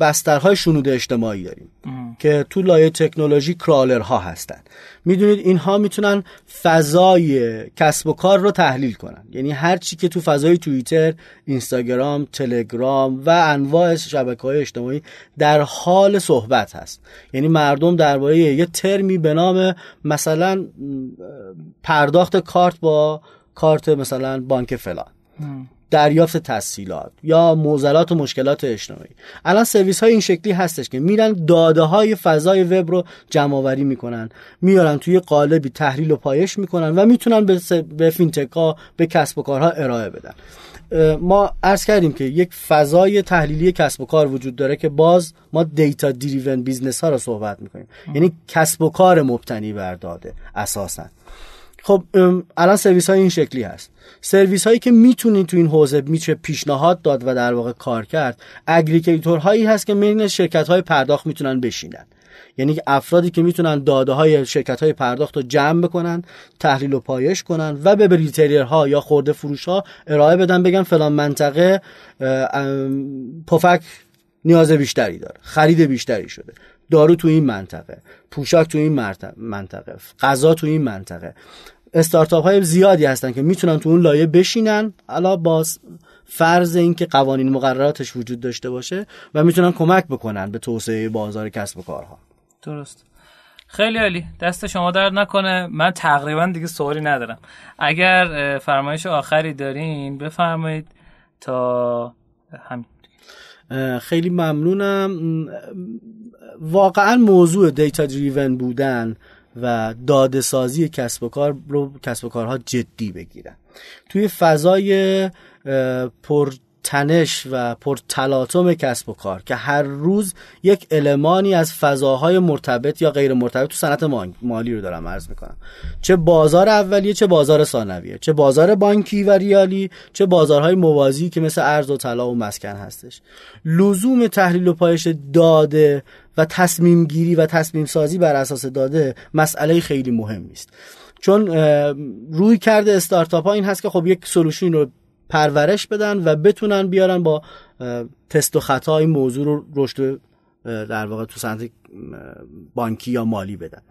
بسترهای شنود اجتماعی داریم که تو لایه تکنولوژی کرالرها هستن. می‌دونید اینها می‌تونن فضای کسب و کار رو تحلیل کنن. یعنی هر چی که تو فضای توییتر اینستاگرام تلگرام و انواع شبکه های اجتماعی در حال صحبت هست. یعنی مردم درباره یه ترمی به نام مثلا پرداخت کارت با کارت مثلا بانک فلان. دریافت تسهیلات یا معضلات و مشکلات اجتماعی. الان سرویس های این شکلی هستش که میرن داده های فضای وب رو جمع آوری می‌کنن. میارن توی قالبی تحلیل و پایش می‌کنن و می‌تونن به, به fintech ها به کسب و کارها ارائه بدن. ما عرض کردیم که یک فضای تحلیلی کسب و کار وجود داره که باز ما data-driven business ها رو صحبت می‌کنیم. یعنی کسب و کار مبتنی بر داده اساسا. خب الان سرویس های این شکلی هست. سرویس هایی که می‌تونید تو این حوزه میشه پیشنهاد داد و در واقع کار کرد aggregator هایی هست که بین شرکت های پرداخت می‌تونن بشینن. یعنی افرادی که می‌تونن داده های شرکت های پرداخت رو جمع بکنن تحلیل و پایش کنن و به retailer ها یا خرده فروش ها ارائه بدن بگن فلان منطقه پفک نیاز بیشتری داره خرید بیشتری شده. دارو تو این منطقه پوشاک تو این منطقه غذا تو این منطقه. استارتاپ های زیادی هستن که می‌تونن تو اون لایه بشینن الا باز فرض اینکه قوانین مقرراتش وجود داشته باشه و می‌تونن کمک بکنن به توسعه بازار کسب و کارها. درست. خیلی عالی. دست شما درد نکنه. من تقریبا دیگه سوالی ندارم. اگر فرمایش آخری دارین بفرمایید تا همین. خیلی ممنونم. واقعا موضوع دیتا دریون بودن و داده سازی کسب و کار رو کسب و کارها جدی بگیرن. توی فضای پر تنش و پرتلاطم کسب و کار که هر روز یک المانی از فضاهای مرتبط یا غیر مرتبط تو صنعت مالی رو دارم عرض می‌کنم. چه بازار اولیه چه بازار ثانویه چه بازار بانکی و ریالی چه بازارهای موازی که مثل ارز و طلا و مسکن هستش. لزوم تحلیل و پایش داده و تصمیم گیری و تصمیم سازی بر اساس داده مسئله خیلی مهمی است چون روی کرده استارتاپ ها این هست که خب یک سلوشن رو پرورش بدن و بتونن بیارن با تست و خطا این موضوع رو رشد در واقع تو صنعت بانکی یا مالی بدن.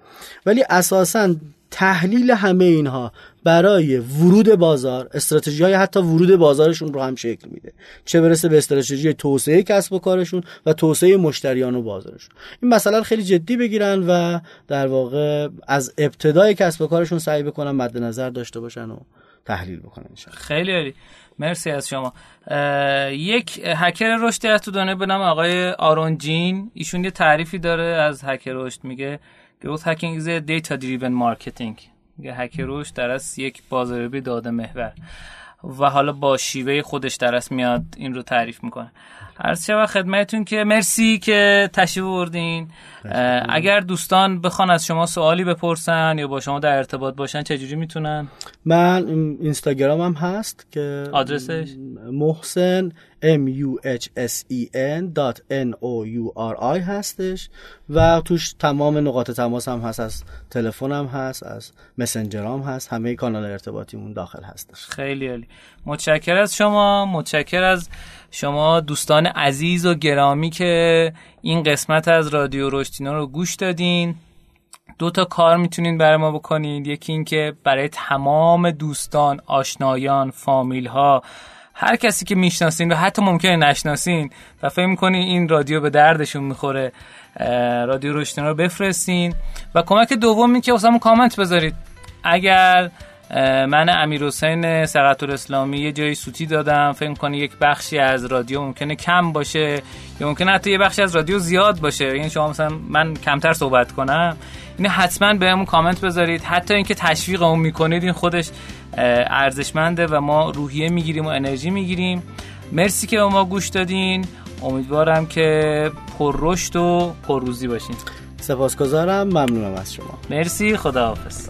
ولی اساسا تحلیل همه اینها برای ورود بازار استراتژی های حتی ورود بازارشون رو هم شکل میده. چه برسه به استراتژی توسعه کسب و کارشون و توسعه مشتریان و بازارشون. این مثلا خیلی جدی بگیرن و در واقع از ابتدای کسب و کارشون سعی بکنن مد نظر داشته باشن و تحلیل بکنن خیلی عالی. مرسی از شما. یک هکر رشدی از تو دنیا به نام آقای آرون جین. ایشون یه تعریفی داره از هکر رشد. میگه hacking is a data driven marketing. میگه هکر رشد در از یک بازاریابی داده محور. و حالا با شیوه خودش درست میاد این رو تعریف می‌کنه. عرض شود خدمتتون که مرسی که تشریف بردین اگر دوستان بخوان از شما سوالی بپرسن یا با شما در ارتباط باشن چجوری می‌تونن؟ من اینستاگرامم هست که آدرسش؟ محسن m u h s e n n o u r i هستش و توش تمام نقاط تماس هم هست از تلفنم هست از مسنجرام هست همه کانال ارتباطیمون داخل هستش. خیلی عالی. متشکر از شما متشکر از شما دوستان عزیز و گرامی که این قسمت از رادیو رشتینا رو گوش دادین. دو تا کار می‌تونین برای ما بکنید یکی اینکه برای تمام دوستان آشنایان فامیل ها هر کسی که می‌شناسین و حتی ممکنه نشناسین و فکر می‌کنین این رادیو به دردشون می‌خوره رادیو رشتینا رو بفرستین. و کمک دوم که واسمون کامنت بذارید. اگر من امیر حسین سقط اسلامی یه جایی سوتی دادم. فکر کنی یک بخشی از رادیو ممکنه کم باشه یا ممکنه حتی یه بخشی از رادیو زیاد باشه؟ یعنی شما مثلا من کمتر صحبت کنم. این حتما بهمون کامنت بذارید. حتی اینکه تشویق اون می‌کنید این خودش ارزشمنده و ما روحیه می‌گیریم و انرژی می‌گیریم. مرسی که به ما گوش دادین. امیدوارم که پر رشد و پر روزی باشین. سپاسگزارم. ممنونم از شما. مرسی. خداحافظ.